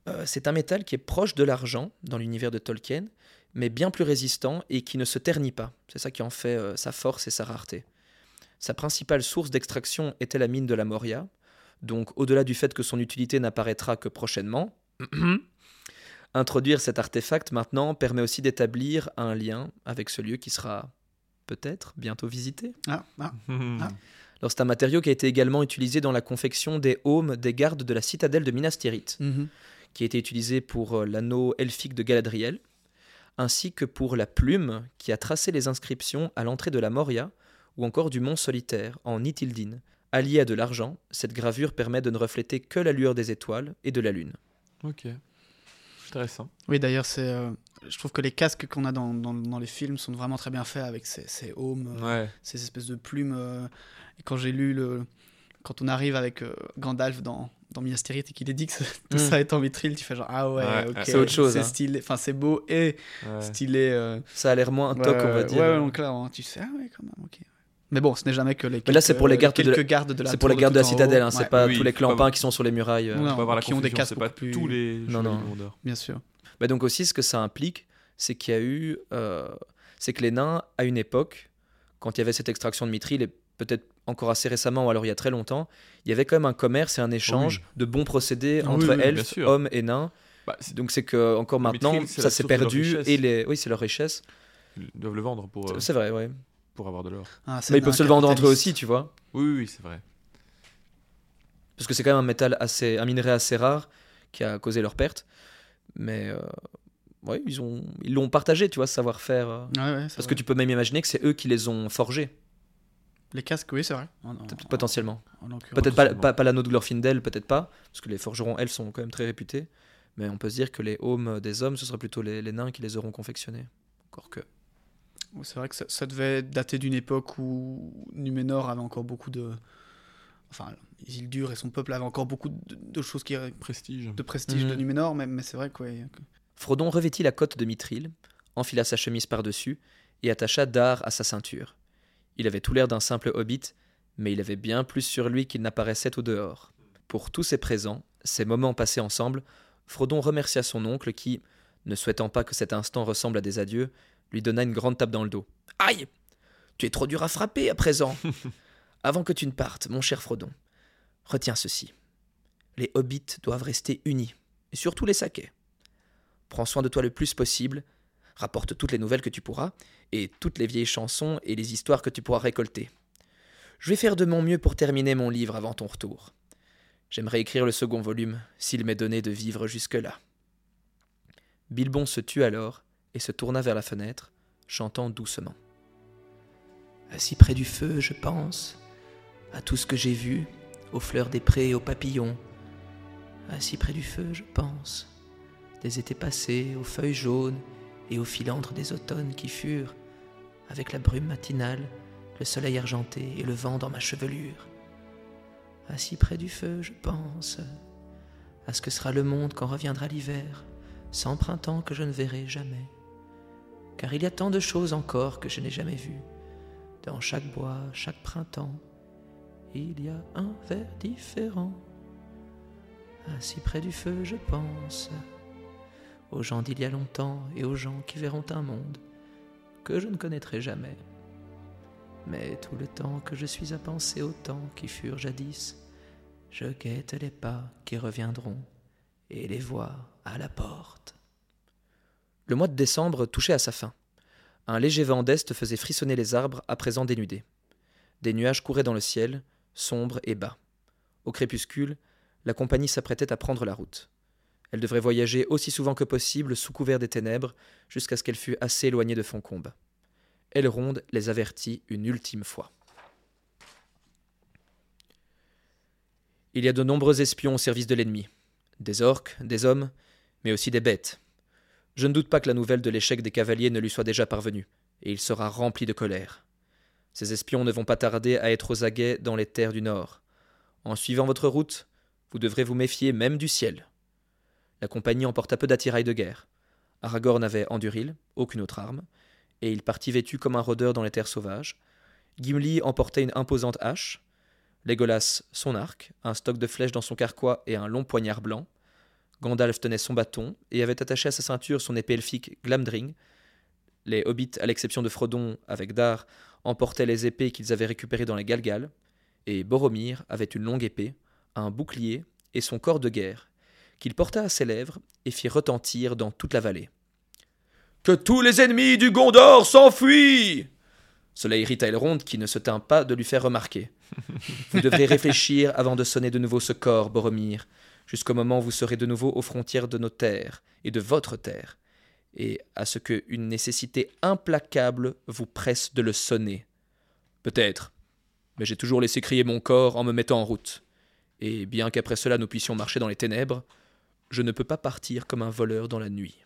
Speaker 3: Euh, c'est un métal qui est proche de l'argent dans l'univers de Tolkien, mais bien plus résistant et qui ne se ternit pas. C'est ça qui en fait euh, sa force et sa rareté. Sa principale source d'extraction était la mine de la Moria, donc au-delà du fait que son utilité n'apparaîtra que prochainement, introduire cet artefact maintenant permet aussi d'établir un lien avec ce lieu qui sera peut-être bientôt visité.
Speaker 1: Ah, ah. Ah.
Speaker 3: Alors, c'est un matériau qui a été également utilisé dans la confection des aumes des gardes de la citadelle de Minas Tirith,
Speaker 1: Mhm.
Speaker 3: qui a été utilisé pour euh, l'anneau elfique de Galadriel, ainsi que pour la plume qui a tracé les inscriptions à l'entrée de la Moria ou encore du mont solitaire en Ithildin. Alliée à de l'argent, cette gravure permet de ne refléter que la lueur des étoiles et de la lune.
Speaker 2: Ok. Intéressant.
Speaker 1: Oui, d'ailleurs, c'est, euh, je trouve que les casques qu'on a dans, dans, dans les films sont vraiment très bien faits avec ces, ces aumes, euh,
Speaker 2: Ouais.
Speaker 1: ces espèces de plumes. euh, et quand j'ai lu le. Quand on arrive avec euh, Gandalf dans, dans Minas Tirith et qu'il est dit que tout
Speaker 3: Mm.
Speaker 1: ça est en mithril, tu fais genre Ah ouais,
Speaker 2: Ouais,
Speaker 1: ok.
Speaker 2: ouais.
Speaker 3: C'est autre chose,
Speaker 1: C'est
Speaker 3: hein.
Speaker 1: stylé, enfin c'est beau et
Speaker 2: ouais.
Speaker 1: stylé. euh,
Speaker 3: Ça a l'air moins
Speaker 1: ouais,
Speaker 3: toc, on va dire.
Speaker 1: Ouais, donc là, hein, tu sais, ah ouais, quand même, ok. Mais bon, ce n'est jamais que les
Speaker 3: Mais là, c'est pour les gardes de
Speaker 1: quelques
Speaker 3: la-
Speaker 1: gardes de la
Speaker 3: c'est pour les gardes de la citadelle, hein, c'est
Speaker 1: Ouais,
Speaker 3: pas
Speaker 2: Oui,
Speaker 3: tous les
Speaker 2: pas-
Speaker 3: clampins qui sont sur les murailles. euh.
Speaker 2: Pas avoir la
Speaker 1: qui ont des casques
Speaker 2: c'est pas
Speaker 1: plus-
Speaker 2: tous les
Speaker 3: Non, non.
Speaker 1: Bien sûr.
Speaker 3: Bah donc aussi, ce que ça implique, c'est qu'il y a eu, euh, c'est que les nains, à une époque, quand il y avait cette extraction de mithril, et peut-être encore assez récemment, ou alors il y a très longtemps, il y avait quand même un commerce et un échange de bons procédés
Speaker 1: Oui,
Speaker 3: entre
Speaker 1: oui,
Speaker 3: elfes, hommes et nains.
Speaker 2: Bah, c'est-
Speaker 3: Donc c'est que encore maintenant,
Speaker 2: mithril, c'est
Speaker 3: ça s'est perdu et les, oui, c'est leur richesse.
Speaker 2: Ils doivent le vendre pour, euh,
Speaker 3: C'est vrai, ouais.
Speaker 2: Pour avoir de l'or.
Speaker 1: Ah,
Speaker 3: Mais ils peuvent se le vendre entre eux aussi, tu vois,
Speaker 2: Oui, oui, oui, c'est vrai.
Speaker 3: parce que c'est quand même un métal assez, un minerai assez rare qui a causé leur perte. Mais euh, ouais, ils ont, ils l'ont partagé, tu vois, ce savoir-faire. euh.
Speaker 1: Ouais, ouais, c'est
Speaker 3: Parce
Speaker 1: vrai.
Speaker 3: que tu peux même imaginer que c'est eux qui les ont forgés,
Speaker 1: Les casques, oui, c'est vrai. En- en-
Speaker 3: peut- potentiellement. Peut-être pas, pas, pas l'anneau de Glorfindel, peut-être pas, parce que les forgerons, elles, sont quand même très réputés. Mais on peut se dire que les aumes des hommes, ce sera plutôt les, les nains qui les auront confectionnés. Encore que.
Speaker 1: C'est vrai que ça, ça devait dater d'une époque où Numénor avait encore beaucoup de. Enfin, Isildur et son peuple avaient encore beaucoup de, de choses qui.
Speaker 2: Prestige.
Speaker 1: de prestige de
Speaker 3: Mhm.
Speaker 1: Numénor, mais, mais c'est vrai que. ouais,
Speaker 3: Frodon revêtit la cotte de mithril, enfila sa chemise par-dessus et attacha Dar à sa ceinture. Il avait tout l'air d'un simple hobbit, mais il avait bien plus sur lui qu'il n'apparaissait au dehors. Pour tous ces présents, ces moments passés ensemble, Frodon remercia son oncle qui, ne souhaitant pas que cet instant ressemble à des adieux, lui donna une grande tape dans le dos. Aïe Tu es trop dur à frapper à présent Avant que tu ne partes, mon cher Frodon, retiens ceci. Les hobbits doivent rester unis, et surtout les saquets. Prends soin de toi le plus possible, rapporte toutes les nouvelles que tu pourras, et toutes les vieilles chansons et les histoires que tu pourras récolter. Je vais faire de mon mieux pour terminer mon livre avant ton retour. J'aimerais écrire le second volume, s'il m'est donné de vivre jusque-là. Bilbon se tut alors et se tourna vers la fenêtre, chantant doucement. Assis près du feu, je pense à tout ce que j'ai vu, aux fleurs des prés et aux papillons. Assis près du feu, je pense des étés passés, aux feuilles jaunes et aux filandres des automnes qui furent, avec la brume matinale, le soleil argenté et le vent dans ma chevelure. Assis près du feu, je pense à ce que sera le monde quand reviendra l'hiver, sans printemps que je ne verrai jamais. Car il y a tant de choses encore que je n'ai jamais vues. Dans chaque bois, chaque printemps, il y a un verre différent. Assis près du feu, je pense aux gens d'il y a longtemps et aux gens qui verront un monde que je ne connaîtrai jamais. Mais tout le temps que je suis à penser aux temps qui furent jadis, je guette les pas qui reviendront et les voix à la porte. Le mois de décembre touchait à sa fin. Un léger vent d'est faisait frissonner les arbres à présent dénudés. Des nuages couraient dans le ciel, sombres et bas. Au crépuscule, la compagnie s'apprêtait à prendre la route. Elle devrait voyager aussi souvent que possible sous couvert des ténèbres jusqu'à ce qu'elle fût assez éloignée de Foncombe. Elrond les avertit une ultime fois. Il y a de nombreux espions au service de l'ennemi. Des orques, des hommes, mais aussi des bêtes. Je ne doute pas que la nouvelle de l'échec des cavaliers ne lui soit déjà parvenue, et il sera rempli de colère. Ces espions ne vont pas tarder à être aux aguets dans les terres du Nord. En suivant votre route, vous devrez vous méfier même du ciel. La compagnie emporta peu d'attirail de guerre. Aragorn avait Anduril, aucune autre arme, et il partit vêtu comme un rôdeur dans les terres sauvages. Gimli emportait une imposante hache, Legolas son arc, un stock de flèches dans son carquois et un long poignard blanc. Gandalf tenait son bâton et avait attaché à sa ceinture son épée elfique Glamdring. Les hobbits, à l'exception de Frodon avec Dar, emportaient les épées qu'ils avaient récupérées dans les Galgal, et Boromir avait une longue épée, un bouclier et son corps de guerre, qu'il porta à ses lèvres et fit retentir dans toute la vallée. Que tous les ennemis du Gondor s'enfuient Cela irrita Elrond qui ne se tint pas de lui faire remarquer. Vous devrez réfléchir avant de sonner de nouveau ce corps, Boromir, jusqu'au moment où vous serez de nouveau aux frontières de nos terres et de votre terre, et à ce que une nécessité implacable vous presse de le sonner. Peut-être, mais j'ai toujours laissé crier mon corps en me mettant en route. Et bien qu'après cela nous puissions marcher dans les ténèbres, je ne peux pas partir comme un voleur dans la nuit.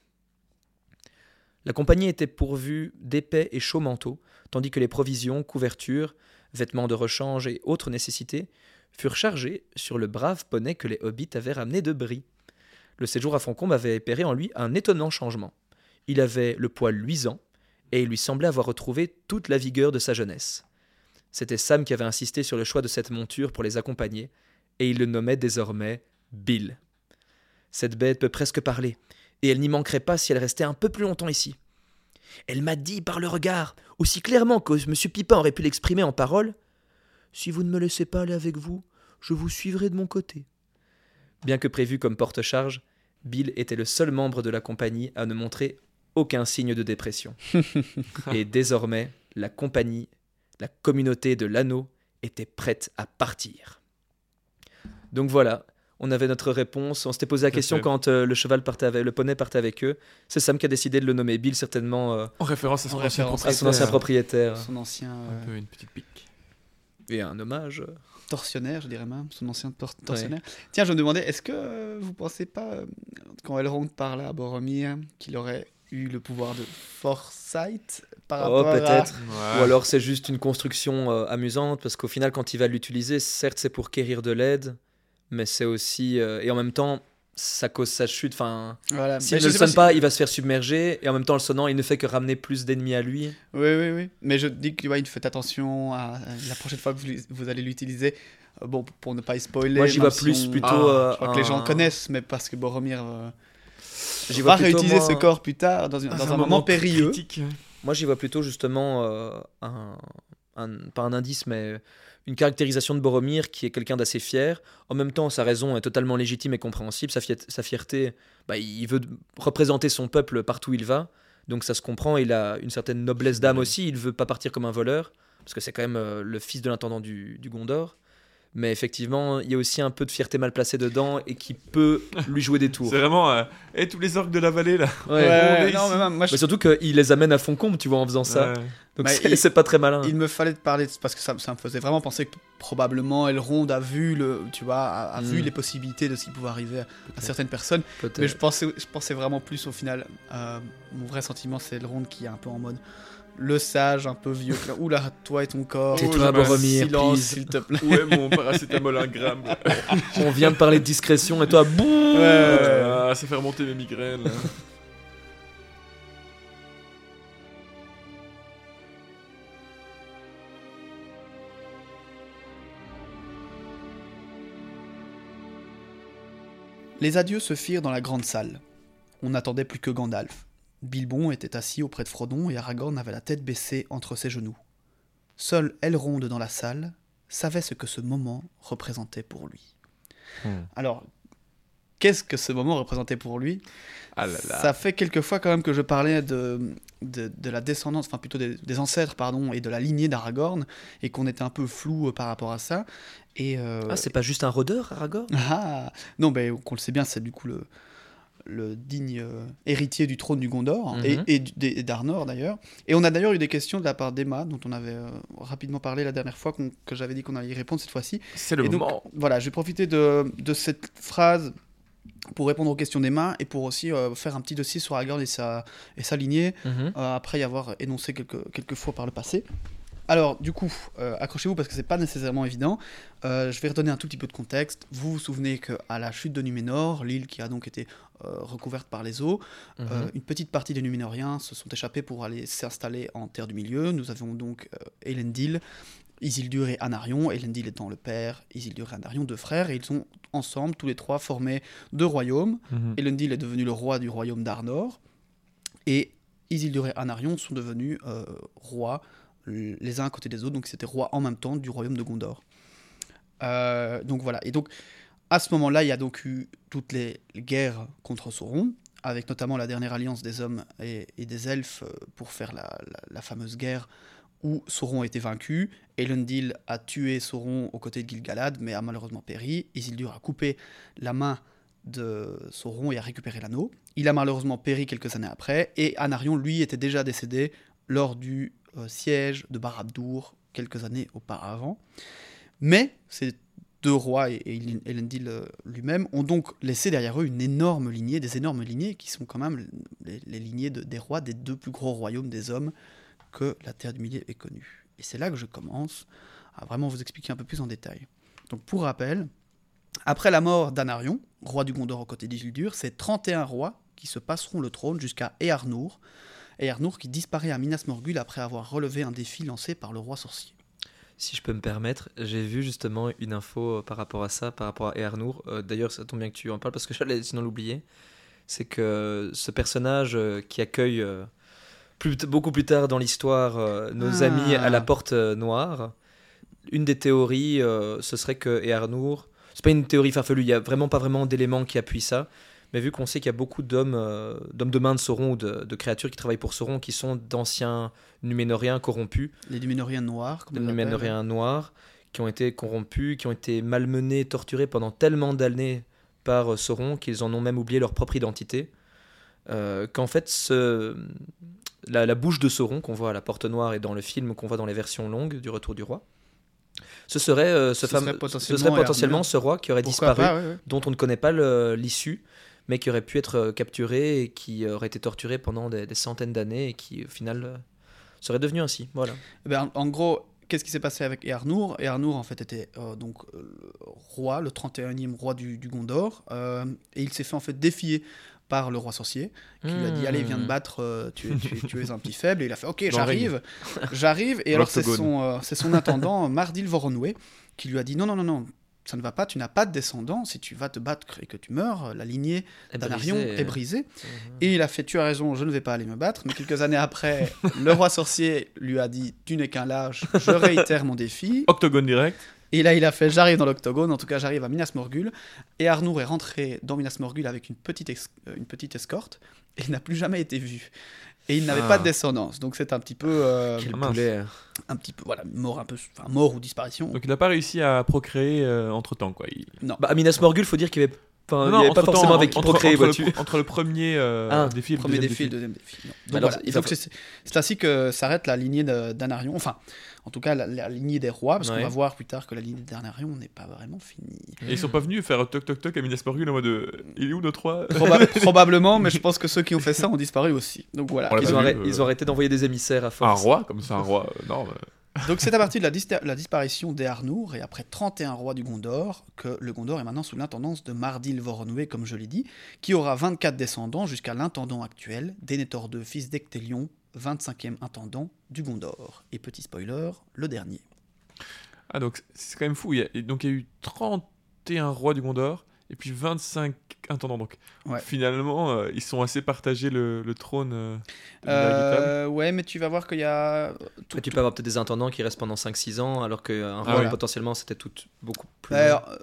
Speaker 3: La compagnie était pourvue d'épais et chauds manteaux, tandis que les provisions, couvertures, vêtements de rechange et autres nécessités furent chargés sur le brave poney que les hobbits avaient ramené de Brie. Le séjour à Foncombe avait opéré en lui un étonnant changement. Il avait le poil luisant, et il lui semblait avoir retrouvé toute la vigueur de sa jeunesse. C'était Sam qui avait insisté sur le choix de cette monture pour les accompagner, et il le nommait désormais Bill. Cette bête peut presque parler, et elle n'y manquerait pas si elle restait un peu plus longtemps ici. Elle m'a dit par le regard, aussi clairement que M. Pipin aurait pu l'exprimer en paroles Si vous ne me laissez pas aller avec vous, je vous suivrai de mon côté. Bien que prévu comme porte-charge, Bill était le seul membre de la compagnie à ne montrer aucun signe de dépression. Et désormais, la compagnie, la communauté de l'anneau, était prête à partir. Donc voilà, on avait notre réponse. On s'était posé la question quand euh, le cheval partait avec, le poney partait avec eux. C'est Sam qui a décidé de le nommer Bill, certainement euh,
Speaker 2: En référence à son
Speaker 1: En
Speaker 2: ancien
Speaker 1: référence
Speaker 3: à son ancien
Speaker 2: propriétaire.
Speaker 1: Son ancien
Speaker 2: Un
Speaker 1: euh,
Speaker 2: peu une petite pique.
Speaker 3: Et un hommage.
Speaker 1: tortionnaire, je dirais même, son ancien tor- tortionnaire. Tiens, je me demandais, est-ce que euh, vous pensez pas, euh, quand Elrond parlait à Boromir, qu'il aurait eu le pouvoir de foresight par
Speaker 3: Oh,
Speaker 1: rapport à...
Speaker 3: peut-être.
Speaker 2: Ouais.
Speaker 3: Ou alors c'est juste une construction euh, amusante, parce qu'au final, quand il va l'utiliser, certes c'est pour quérir de l'aide, mais c'est aussi. euh, et en même temps, ça cause sa chute. Enfin,
Speaker 1: Voilà.
Speaker 3: s'il ne le sonne
Speaker 1: si-
Speaker 3: pas, il va se faire submerger, et en même temps, le sonnant, il ne fait que ramener plus d'ennemis à lui.
Speaker 1: Oui, oui, oui. Mais je dis que ouais, faites attention à, à la prochaine fois que vous, vous allez l'utiliser. euh, bon, pour ne pas y spoiler.
Speaker 3: Moi, j'y vois
Speaker 1: si
Speaker 3: plus
Speaker 1: on-
Speaker 3: plutôt.
Speaker 2: Ah,
Speaker 3: euh,
Speaker 1: Je crois que les gens connaissent, mais parce que Boromir euh,
Speaker 3: J'y
Speaker 1: va réutiliser
Speaker 3: moi,
Speaker 1: ce corps plus tard dans, une- dans
Speaker 2: c'est
Speaker 1: un, moment périlleux.
Speaker 2: critique.
Speaker 3: Moi, j'y vois plutôt justement euh, un, un- pas un indice, mais une caractérisation de Boromir qui est quelqu'un d'assez fier. En même temps, sa raison est totalement légitime et compréhensible. Sa, fierté, bah, il veut représenter son peuple partout où il va. Donc ça se comprend. Il a une certaine noblesse d'âme aussi. Il veut pas partir comme un voleur, parce que c'est quand même euh, le fils de l'intendant du, du Gondor. Mais effectivement, il y a aussi un peu de fierté mal placée dedans et qui peut lui jouer des tours.
Speaker 2: C'est vraiment. euh, Et tous les orques de la vallée là.
Speaker 3: Ouais.
Speaker 1: Ouais, ouais,
Speaker 2: est
Speaker 1: non, mais même, moi, je-
Speaker 3: Mais surtout qu'il les amène à Foncombe, tu vois, en faisant ça.
Speaker 2: Ouais.
Speaker 3: Donc
Speaker 1: Bah,
Speaker 3: c'est pas très malin.
Speaker 1: Il me fallait te parler de- parce que ça, ça me faisait vraiment penser que probablement Elrond a vu le, tu vois, a, a vu
Speaker 3: Mm.
Speaker 1: les possibilités de ce qui pouvait arriver à, certaines personnes.
Speaker 3: Peut-être.
Speaker 1: Mais je pensais, je pensais vraiment plus au final. euh, mon vrai sentiment, c'est Elrond qui est un peu en mode le sage, un peu vieux. Oula, toi et ton corps.
Speaker 3: Tais-toi, Boromir,
Speaker 1: Silence, s'il te plaît.
Speaker 2: Où est mon paracétamol un gramme
Speaker 3: On vient de parler de discrétion et toi, boum
Speaker 2: Ah, Ça fait remonter mes migraines.
Speaker 1: Les adieux se firent dans la grande salle. On n'attendait plus que Gandalf. Bilbon était assis auprès de Frodon et Aragorn avait la tête baissée entre ses genoux. Seul Elrond dans la salle savait ce que ce moment représentait pour lui.
Speaker 2: Hmm.
Speaker 1: Alors, qu'est-ce que ce moment représentait pour lui?
Speaker 2: Ah là là.
Speaker 1: Ça fait quelques fois quand même que je parlais de, de, de la descendance, enfin plutôt des, des ancêtres, pardon, et de la lignée d'Aragorn, et qu'on était un peu flou euh, par rapport à ça. Et, euh,
Speaker 3: Ah, c'est pas juste un rôdeur, Aragorn?
Speaker 1: Ah, non, mais qu'on le sait bien, c'est du coup le, le digne euh, héritier du trône du Gondor,
Speaker 3: Mhm.
Speaker 1: et, d'Arnor d'ailleurs. Et on a d'ailleurs eu des questions de la part d'Emma, dont on avait euh, rapidement parlé la dernière fois, que j'avais dit qu'on allait y répondre cette fois-ci.
Speaker 2: C'est le
Speaker 1: Et donc,
Speaker 2: moment.
Speaker 1: voilà, je vais profiter de, de cette phrase pour répondre aux questions d'Emma et pour aussi euh, faire un petit dossier sur Aragorn et sa, et sa lignée,
Speaker 3: Mhm.
Speaker 1: euh, après y avoir énoncé quelques, quelques fois par le passé. Alors, du coup, euh, accrochez-vous parce que c'est pas nécessairement évident. Euh, je vais redonner un tout petit peu de contexte. Vous vous souvenez qu'à la chute de Numénor, l'île qui a donc été euh, recouverte par les eaux,
Speaker 3: Mhm.
Speaker 1: une petite partie des Numénoriens se sont échappés pour aller s'installer en Terre du Milieu. Nous avions donc Elendil, Isildur et Anarion. Elendil étant le père, Isildur et Anarion, deux frères, et ils ont ensemble, tous les trois, formé deux royaumes.
Speaker 2: Mhm.
Speaker 1: Elendil est devenu le roi du royaume d'Arnor, et Isildur et Anarion sont devenus rois les uns à côté des autres, donc c'était rois en même temps du royaume de Gondor. Euh, donc voilà, et donc à ce moment-là, il y a donc eu toutes les guerres contre Sauron, avec notamment la dernière alliance des hommes et, des elfes euh, pour faire la, la- la fameuse guerre où Sauron a été vaincu. Elendil a tué Sauron aux côtés de Gil-galad, mais a malheureusement péri. Isildur a coupé la main de Sauron et a récupéré l'anneau. Il a malheureusement péri quelques années après, et Anarion, lui, était déjà décédé lors du euh, siège de Barad-dûr quelques années auparavant. Mais ces deux rois et, Elendil euh, lui-même ont donc laissé derrière eux une énorme lignée, des énormes lignées qui sont quand même les, lignées de- des rois des deux plus gros royaumes des hommes que la Terre du Milieu ait connus. Et c'est là que je commence à vraiment vous expliquer un peu plus en détail. Donc pour rappel, après la mort d'Anarion, roi du Gondor aux côtés d'Isildur, c'est 31 rois qui se passeront le trône jusqu'à Earnur, Earnur qui disparaît à Minas Morgul après avoir relevé un défi lancé par le roi sorcier.
Speaker 3: Si je peux me permettre, j'ai vu justement une info euh, par rapport à ça, par rapport à Earnur. Euh, D'ailleurs, ça tombe bien que tu en parles parce que j'allais sinon l'oublier. C'est que ce personnage euh, qui accueille plus, beaucoup plus tard dans l'histoire nos
Speaker 1: Ah.
Speaker 3: amis à la porte noire, une des théories, ce serait que Earnur. C'est pas une théorie farfelue, il y a vraiment pas vraiment d'éléments qui appuient ça. Mais vu qu'on sait qu'il y a beaucoup d'hommes euh, d'hommes de main de Sauron ou de, de créatures qui travaillent pour Sauron qui sont d'anciens Numénoriens corrompus,
Speaker 1: Les Numénoriens noirs, comme les.
Speaker 3: Numénoriens noirs qui ont été corrompus, qui ont été malmenés, torturés pendant tellement d'années par euh, Sauron qu'ils en ont même oublié leur propre identité. euh, Qu'en fait, ce- la, la bouche de Sauron qu'on voit à la Porte Noire et dans le film qu'on voit dans les versions longues du Retour du Roi, ce serait, euh, ce
Speaker 1: Ce serait
Speaker 3: ce
Speaker 1: potentiellement
Speaker 3: serait potentiellement
Speaker 1: Earnur.
Speaker 3: ce roi qui aurait
Speaker 1: Pourquoi
Speaker 3: disparu,
Speaker 1: pas, ouais, ouais.
Speaker 3: dont on ne connaît pas l'issue, mais qui aurait pu être euh, capturé et qui aurait été torturé pendant des, des centaines d'années et qui, au final, euh, serait devenu ainsi. Voilà.
Speaker 1: Eh ben, en gros, qu'est-ce qui s'est passé avec Earnur Earnur, en fait, était euh, donc euh, le roi, le 31e roi du, du Gondor, euh, et il s'est fait en fait défier par le roi sorcier, qui lui a dit Allez, viens te
Speaker 3: Hmm.
Speaker 1: battre, euh, tu, es, tu es- tu es un petit faible. Et il a fait Ok, j'arrive, j'arrive. Et alors, c'est son, euh, c'est son intendant, Mardil Voronoué, qui lui a dit Non, non, non, non, ça ne va pas, tu n'as pas de descendant. Si tu vas te battre et que tu meurs, la lignée d'Anarion est brisée.
Speaker 3: Mhm.
Speaker 1: Et il a fait, tu as raison, je ne vais pas aller me battre. Mais quelques années après, le roi sorcier lui a dit, tu n'es qu'un lâche, je réitère mon défi.
Speaker 2: Octogone direct.
Speaker 1: Et là, il a fait, j'arrive dans l'octogone, en tout cas, j'arrive à Minas Morgul. Et Arnour est rentré dans Minas Morgul avec une petite, une petite escorte, et il n'a plus jamais été vu. Et il n'avait
Speaker 2: Ah.
Speaker 1: pas de descendance, donc c'est un petit peu, euh,
Speaker 3: Quel poulet.
Speaker 1: un petit peu, voilà, mort un peu, enfin mort ou disparition.
Speaker 2: Donc il n'a pas réussi à procréer entre temps quoi. Il-
Speaker 1: non.
Speaker 3: Bah, à Minas Morgul, faut dire qu'il avait, enfin, il avait pas forcément avec qui
Speaker 2: entre,
Speaker 3: procréer,
Speaker 2: entre, le, entre le premier euh,
Speaker 3: Ah,
Speaker 2: défi et le
Speaker 1: Premier
Speaker 2: deuxième
Speaker 1: défi, le deuxième défi. non. Donc, voilà. c'est c'est ainsi que s'arrête la lignée d'Anarion. Enfin, en tout cas, la, la lignée des rois, parce qu'on va voir plus tard que la lignée d'Anarion n'est pas vraiment finie.
Speaker 2: Et ils sont pas venus faire toc toc toc à Minas Morgul en mode euh, il est où notre roi
Speaker 1: Proba- probablement, mais je pense que ceux qui ont fait ça ont disparu aussi. Donc voilà.
Speaker 2: On
Speaker 3: Ils ont,
Speaker 2: vu, euh.
Speaker 3: ils ont arrêté d'envoyer des émissaires à
Speaker 2: Un
Speaker 3: force.
Speaker 2: roi comme ça un roi euh, non.
Speaker 1: Donc c'est à partir de la, dis- la disparition d'Earnur et après 31 rois du Gondor que le Gondor est maintenant sous l'intendance de Mardil Voronoué, comme je l'ai dit, qui aura 24 descendants jusqu'à l'intendant actuel, Denethor II, fils d'Ectélion, 25e intendant du Gondor. Et petit spoiler, le dernier.
Speaker 2: Ah donc c'est quand même fou. Il y a, et donc il y a eu 31 rois du Gondor et puis 25 intendants. Donc
Speaker 1: Ouais.
Speaker 2: finalement euh, ils sont assez partagés le, le trône. euh.
Speaker 1: Euh, ouais, mais tu vas voir qu'il y a... tout-
Speaker 3: Après, tu peux avoir peut-être des intendants qui restent pendant 5-6 ans, alors qu'un roi,
Speaker 2: ouais.
Speaker 3: potentiellement, c'était tout beaucoup plus.
Speaker 1: Alors, euh,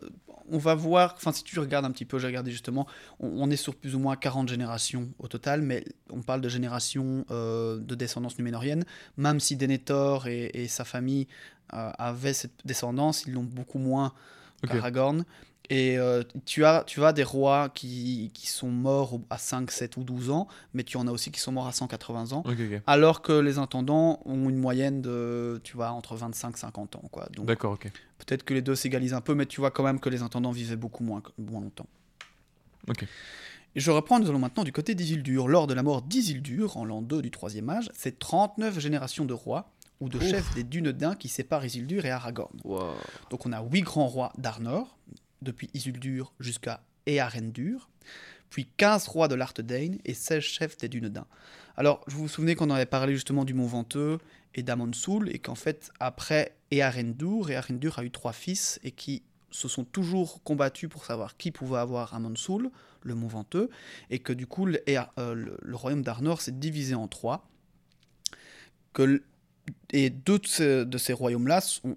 Speaker 1: on va voir, enfin si tu regardes un petit peu, j'ai regardé justement, on, on est sur plus ou moins 40 générations au total, mais on parle de générations euh, de descendance numénorienne, même si Denethor et, et sa famille euh, avaient cette descendance, ils l'ont beaucoup moins qu'Aragorn. Et euh, tu, as, tu as des rois qui, qui sont morts à 5, 7 ou 12 ans, mais tu en as aussi qui sont morts à 180 ans.
Speaker 2: Ok, ok.
Speaker 1: Alors que les intendants ont une moyenne de, tu vois, entre 25 et 50 ans. Quoi. Donc
Speaker 2: D'accord, ok.
Speaker 1: peut-être que les deux s'égalisent un peu, mais tu vois quand même que les intendants vivaient beaucoup moins, moins longtemps.
Speaker 2: Ok.
Speaker 1: Et je reprends, nous allons maintenant du côté d'Isildur. Lors de la mort d'Isildur, en l'an 2 du troisième âge, c'est 39 générations de rois ou de
Speaker 3: Ouf.
Speaker 1: chefs des Dunedains qui séparent Isildur et Aragorn. Donc on a huit grands rois d'Arnor, depuis Isildur jusqu'à Earendur, puis 15 rois de l'Arthedain et 16 chefs des Dunedains. Alors, je vous vous souvenez qu'on avait parlé justement du Mont Venteux et d'Amonsoul, et qu'en fait, après Earendur, Earendur a eu trois fils, et qui se sont toujours combattus pour savoir qui pouvait avoir Amonsoul, le Mont Venteux, et que du coup, le, euh, le- royaume d'Arnor s'est divisé en trois. Et deux de ces, royaumes-là ont,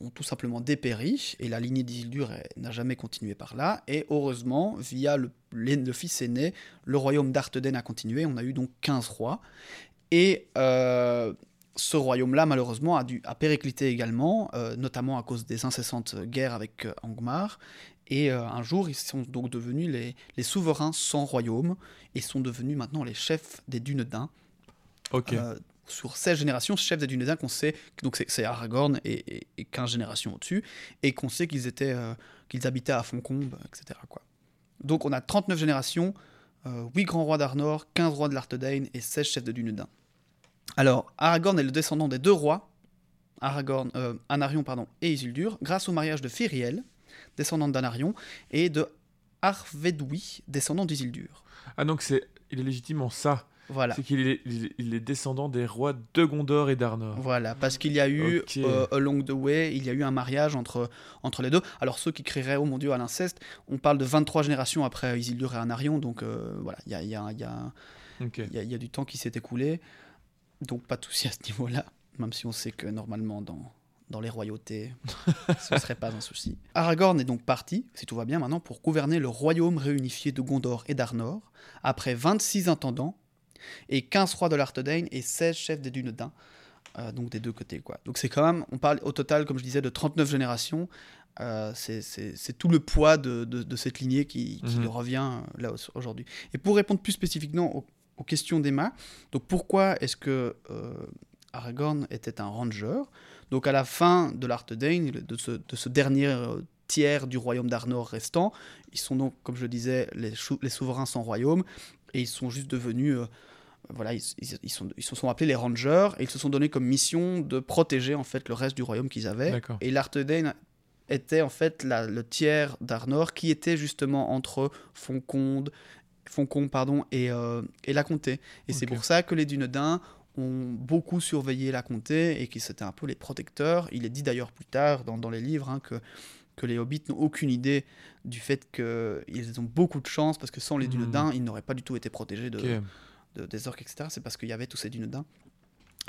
Speaker 1: ont tout simplement dépéri, et la lignée d'Isildur n'a jamais continué par là. Et heureusement, via le, fils aîné, le royaume d'Arthedain a continué. On a eu donc 15 rois. Et euh, ce royaume-là, malheureusement, a, dû, a périclité également, euh, notamment à cause des incessantes guerres avec euh, Angmar. Et un jour, ils sont donc devenus les, les souverains sans royaume, et sont devenus maintenant les chefs des Dunedains.
Speaker 2: Ok.
Speaker 1: Sur 16 générations, chefs des Dunédains qu'on sait, donc c'est, Aragorn et, et- et 15 générations au-dessus, et qu'on sait qu'ils étaient, euh, qu'ils habitaient à Foncombe, etc. Donc on a 39 générations, euh, 8 grands rois d'Arnor, 15 rois de l'Arthedain et 16 chefs de Dunédain. Alors, Aragorn est le descendant des deux rois, Aragorn, euh, Anarion pardon, et Isildur, grâce au mariage de Firiel, descendante d'Anarion, et de Arvedwi, descendant d'Isildur.
Speaker 2: Ah, donc c'est, il est légitime en ça.
Speaker 1: Voilà.
Speaker 2: C'est qu'il est, il descendant des rois de Gondor et d'Arnor.
Speaker 1: Voilà, parce qu'il y a eu, euh, along the way, il y a eu un mariage entre, entre les deux. Alors ceux qui crieraient, oh mon dieu, à l'inceste, on parle de 23 générations après Isildur et Anarion, donc euh, voilà, il y a, y, a, y, a, y a du temps qui s'est écoulé, donc pas de souci à ce niveau-là, même si on sait que normalement dans, dans les royautés, ce ne serait pas un souci. Aragorn est donc parti, si tout va bien maintenant, pour gouverner le royaume réunifié de Gondor et d'Arnor, après 26 intendants, et 15 rois de l'Arthedain et 16 chefs des Dunedains, euh, donc des deux côtés. Quoi. Donc c'est quand même, on parle au total, comme je disais, de 39 générations. Euh, c'est- tout le poids de, de- de cette lignée qui, qui
Speaker 2: Mhm.
Speaker 1: revient euh, là au- aujourd'hui. Et pour répondre plus spécifiquement aux, aux questions d'Emma, donc pourquoi est-ce que euh, Aragorn était un ranger? Donc à la fin de l'Arthedain, de ce, de ce dernier euh, tiers du royaume d'Arnor restant, ils sont donc, comme je disais, les, les souverains sans royaume, et ils sont juste devenus voilà, ils, ils- sont, ils se sont appelés les Rangers et ils se sont donné comme mission de protéger en fait le reste du royaume qu'ils avaient. Et l'Arthedain était en fait la- le tiers d'Arnor qui était justement entre Fonconde, Foncombe pardon, et, euh, et la comté. Et c'est pour ça que les Dunedains ont beaucoup surveillé la comté et qu'ils étaient un peu les protecteurs. Il est dit d'ailleurs plus tard dans, dans les livres hein, que, que les hobbits n'ont aucune idée du fait qu'ils ont beaucoup de chance parce que sans les
Speaker 2: Mhm.
Speaker 1: Dunedains, ils n'auraient pas du tout été protégés de. De- des orques, etc., c'est parce qu'il y avait tous ces dunedains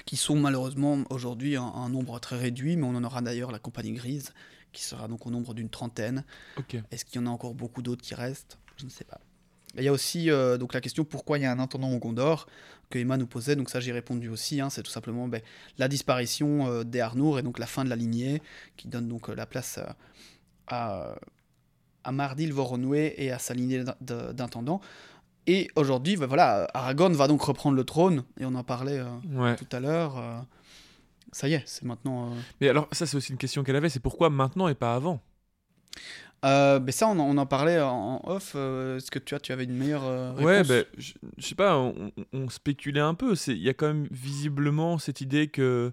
Speaker 1: qui sont malheureusement aujourd'hui un, un nombre très réduit, mais on en aura d'ailleurs la compagnie grise qui sera donc au nombre d'une trentaine. Est-ce qu'il y en a encore beaucoup d'autres qui restent? Je ne sais pas. Et Il y a aussi euh, donc la question pourquoi il y a un intendant au Gondor? Que Emma nous posait, donc ça j'ai répondu aussi, hein, c'est tout simplement ben, la disparition euh, des Arnour et donc la fin de la lignée qui donne donc euh, la place à, à Mardil Voronoué et à sa lignée d'in- de- d'intendants. Et aujourd'hui, ben voilà, Aragorn va donc reprendre le trône, et on en parlait euh,
Speaker 2: Ouais.
Speaker 1: tout à l'heure. euh, ça y est, c'est maintenant. euh,
Speaker 2: Mais alors, ça, c'est aussi une question qu'elle avait c'est pourquoi maintenant et pas avant?
Speaker 1: Euh, ben ça, on en, on en parlait en en off. euh, Est-ce que tu, as, tu avais une meilleure euh, réponse?
Speaker 2: Ouais, ben, je je sais pas, on, on- spéculait un peu. Il y a quand même visiblement cette idée que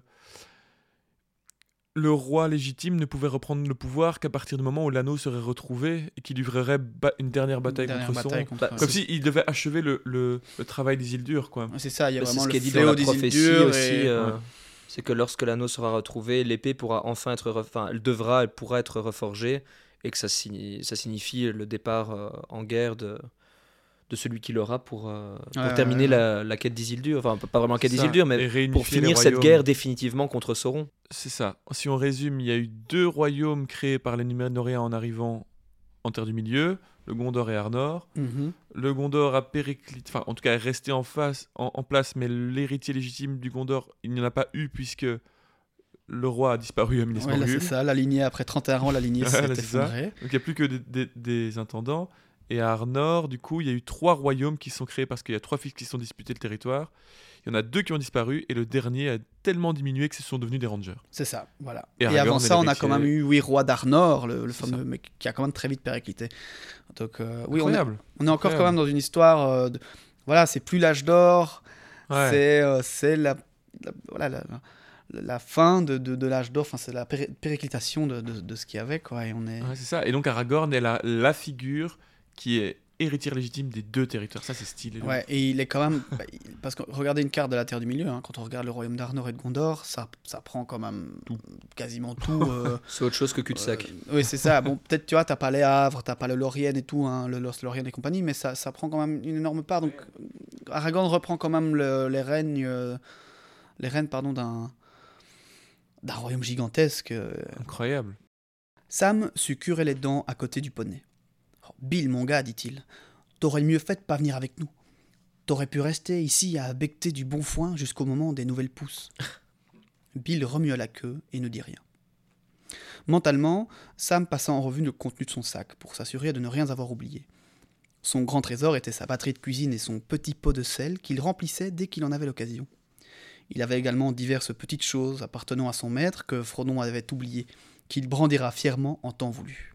Speaker 2: le roi légitime ne pouvait reprendre le pouvoir qu'à partir du moment où l'anneau serait retrouvé et qu'il livrerait ba- une dernière bataille
Speaker 1: Dernière
Speaker 2: contre
Speaker 1: bataille
Speaker 2: son.
Speaker 1: contre-
Speaker 3: Bah,
Speaker 2: Comme s'il devait achever le, le, le travail d'Isildur, quoi.
Speaker 1: Ouais, C'est ça, il y a
Speaker 3: Bah, c'est
Speaker 1: vraiment
Speaker 3: ce qui est dit dans la prophétie aussi.
Speaker 1: et-
Speaker 3: euh,
Speaker 2: Ouais.
Speaker 3: C'est que lorsque l'anneau sera retrouvé, l'épée pourra enfin être, re- enfin, elle devra, elle pourra être reforgée, et que ça, signi- ça signifie le départ euh, en guerre de, de celui qui l'aura pour, euh, pour
Speaker 1: Ouais,
Speaker 3: terminer
Speaker 1: ouais,
Speaker 3: La, la quête d'Isildur. Enfin, pas vraiment la quête d'Isildur, mais pour finir cette guerre définitivement contre Sauron.
Speaker 2: C'est ça. Si on résume, il y a eu deux royaumes créés par les Núménoréens en arrivant en Terre du Milieu, le Gondor et Arnor.
Speaker 1: Mhm.
Speaker 2: Le Gondor a périclité, enfin en tout cas est resté en, face, en, en place, mais l'héritier légitime du Gondor, il n'y en a pas eu puisque le roi a disparu à Minas
Speaker 1: Ouais, c'est ça, la lignée, après 31 ans, la lignée s'est
Speaker 2: là, c'est ça.
Speaker 1: effondrée.
Speaker 2: Donc il n'y a plus que des, des- des intendants. Et à Arnor, du coup, il y a eu trois royaumes qui sont créés parce qu'il y a trois fils qui se sont disputés le territoire. Il y en a deux qui ont disparu et le dernier a tellement diminué que ce sont devenus des rangers.
Speaker 1: C'est ça, voilà.
Speaker 2: Et
Speaker 1: avant ça, on a quand même eu, oui, roi d'Arnor, le, fameux mec qui a quand même très vite périclité. Donc, euh, oui, on est,
Speaker 2: Incroyable.
Speaker 1: on est encore quand même dans une histoire. euh, de- voilà, c'est plus l'âge d'or,
Speaker 2: Ouais.
Speaker 1: c'est euh, c'est la, la- voilà, la, la- fin de, de, de l'âge d'or, enfin, c'est la périclitation de, de, de ce qu'il y avait, quoi. Et on est.
Speaker 2: Ouais, c'est ça. Et donc Aragorn est la, la figure qui est héritière légitime des deux territoires. Ça, c'est stylé. là.
Speaker 1: Ouais, et il est quand même. Parce que regardez une carte de la Terre du Milieu, hein, quand on regarde le royaume d'Arnor et de Gondor, ça, ça prend quand même
Speaker 2: Tout.
Speaker 1: quasiment tout. euh,
Speaker 3: C'est autre chose que cul-de-sac.
Speaker 1: Euh, oui, c'est ça. Bon, peut-être, tu vois, t'as pas les Havres, t'as pas le Lorien et tout, hein, le Lost Lorien et compagnie, mais ça, ça prend quand même une énorme part. Donc, Aragorn reprend quand même le- les règnes, euh, les rênes, pardon, d'un d'un royaume gigantesque.
Speaker 2: Incroyable.
Speaker 1: Sam sut curer les dents à côté du poney. Bill, mon gars, dit-il, t'aurais mieux fait de pas venir avec nous. T'aurais pu rester ici à becter du bon foin jusqu'au moment des nouvelles pousses. Bill remua la queue et ne dit rien. Mentalement, Sam passa en revue le contenu de son sac pour s'assurer de ne rien avoir oublié. Son grand trésor était sa batterie de cuisine et son petit pot de sel qu'il remplissait dès qu'il en avait l'occasion. Il avait également diverses petites choses appartenant à son maître que Frodon avait oubliées, qu'il brandira fièrement en temps voulu.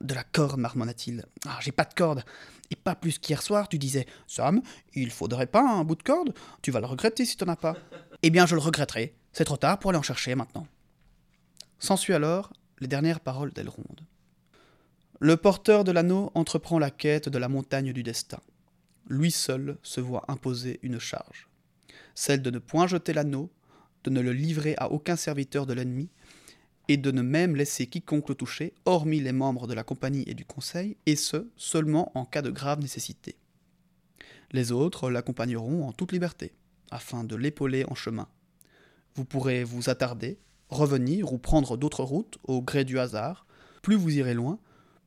Speaker 1: De la corde, marmonna-t-il. Ah, j'ai pas de corde. Et pas plus qu'hier soir, tu disais Sam, il faudrait pas un bout de corde? Tu vas le regretter si t'en as pas. Eh bien, je le regretterai. C'est trop tard pour aller en chercher maintenant. S'ensuit alors les dernières paroles d'Elrond. Le porteur de l'anneau entreprend la quête de la montagne du destin. Lui seul se voit imposer une charge. Celle de ne point jeter l'anneau, de ne le livrer à aucun serviteur de l'ennemi, et de ne même laisser quiconque le toucher, hormis les membres de la compagnie et du conseil, et ce, seulement en cas de grave nécessité. Les autres l'accompagneront en toute liberté, afin de l'épauler en chemin. Vous pourrez vous attarder, revenir ou prendre d'autres routes au gré du hasard. Plus vous irez loin,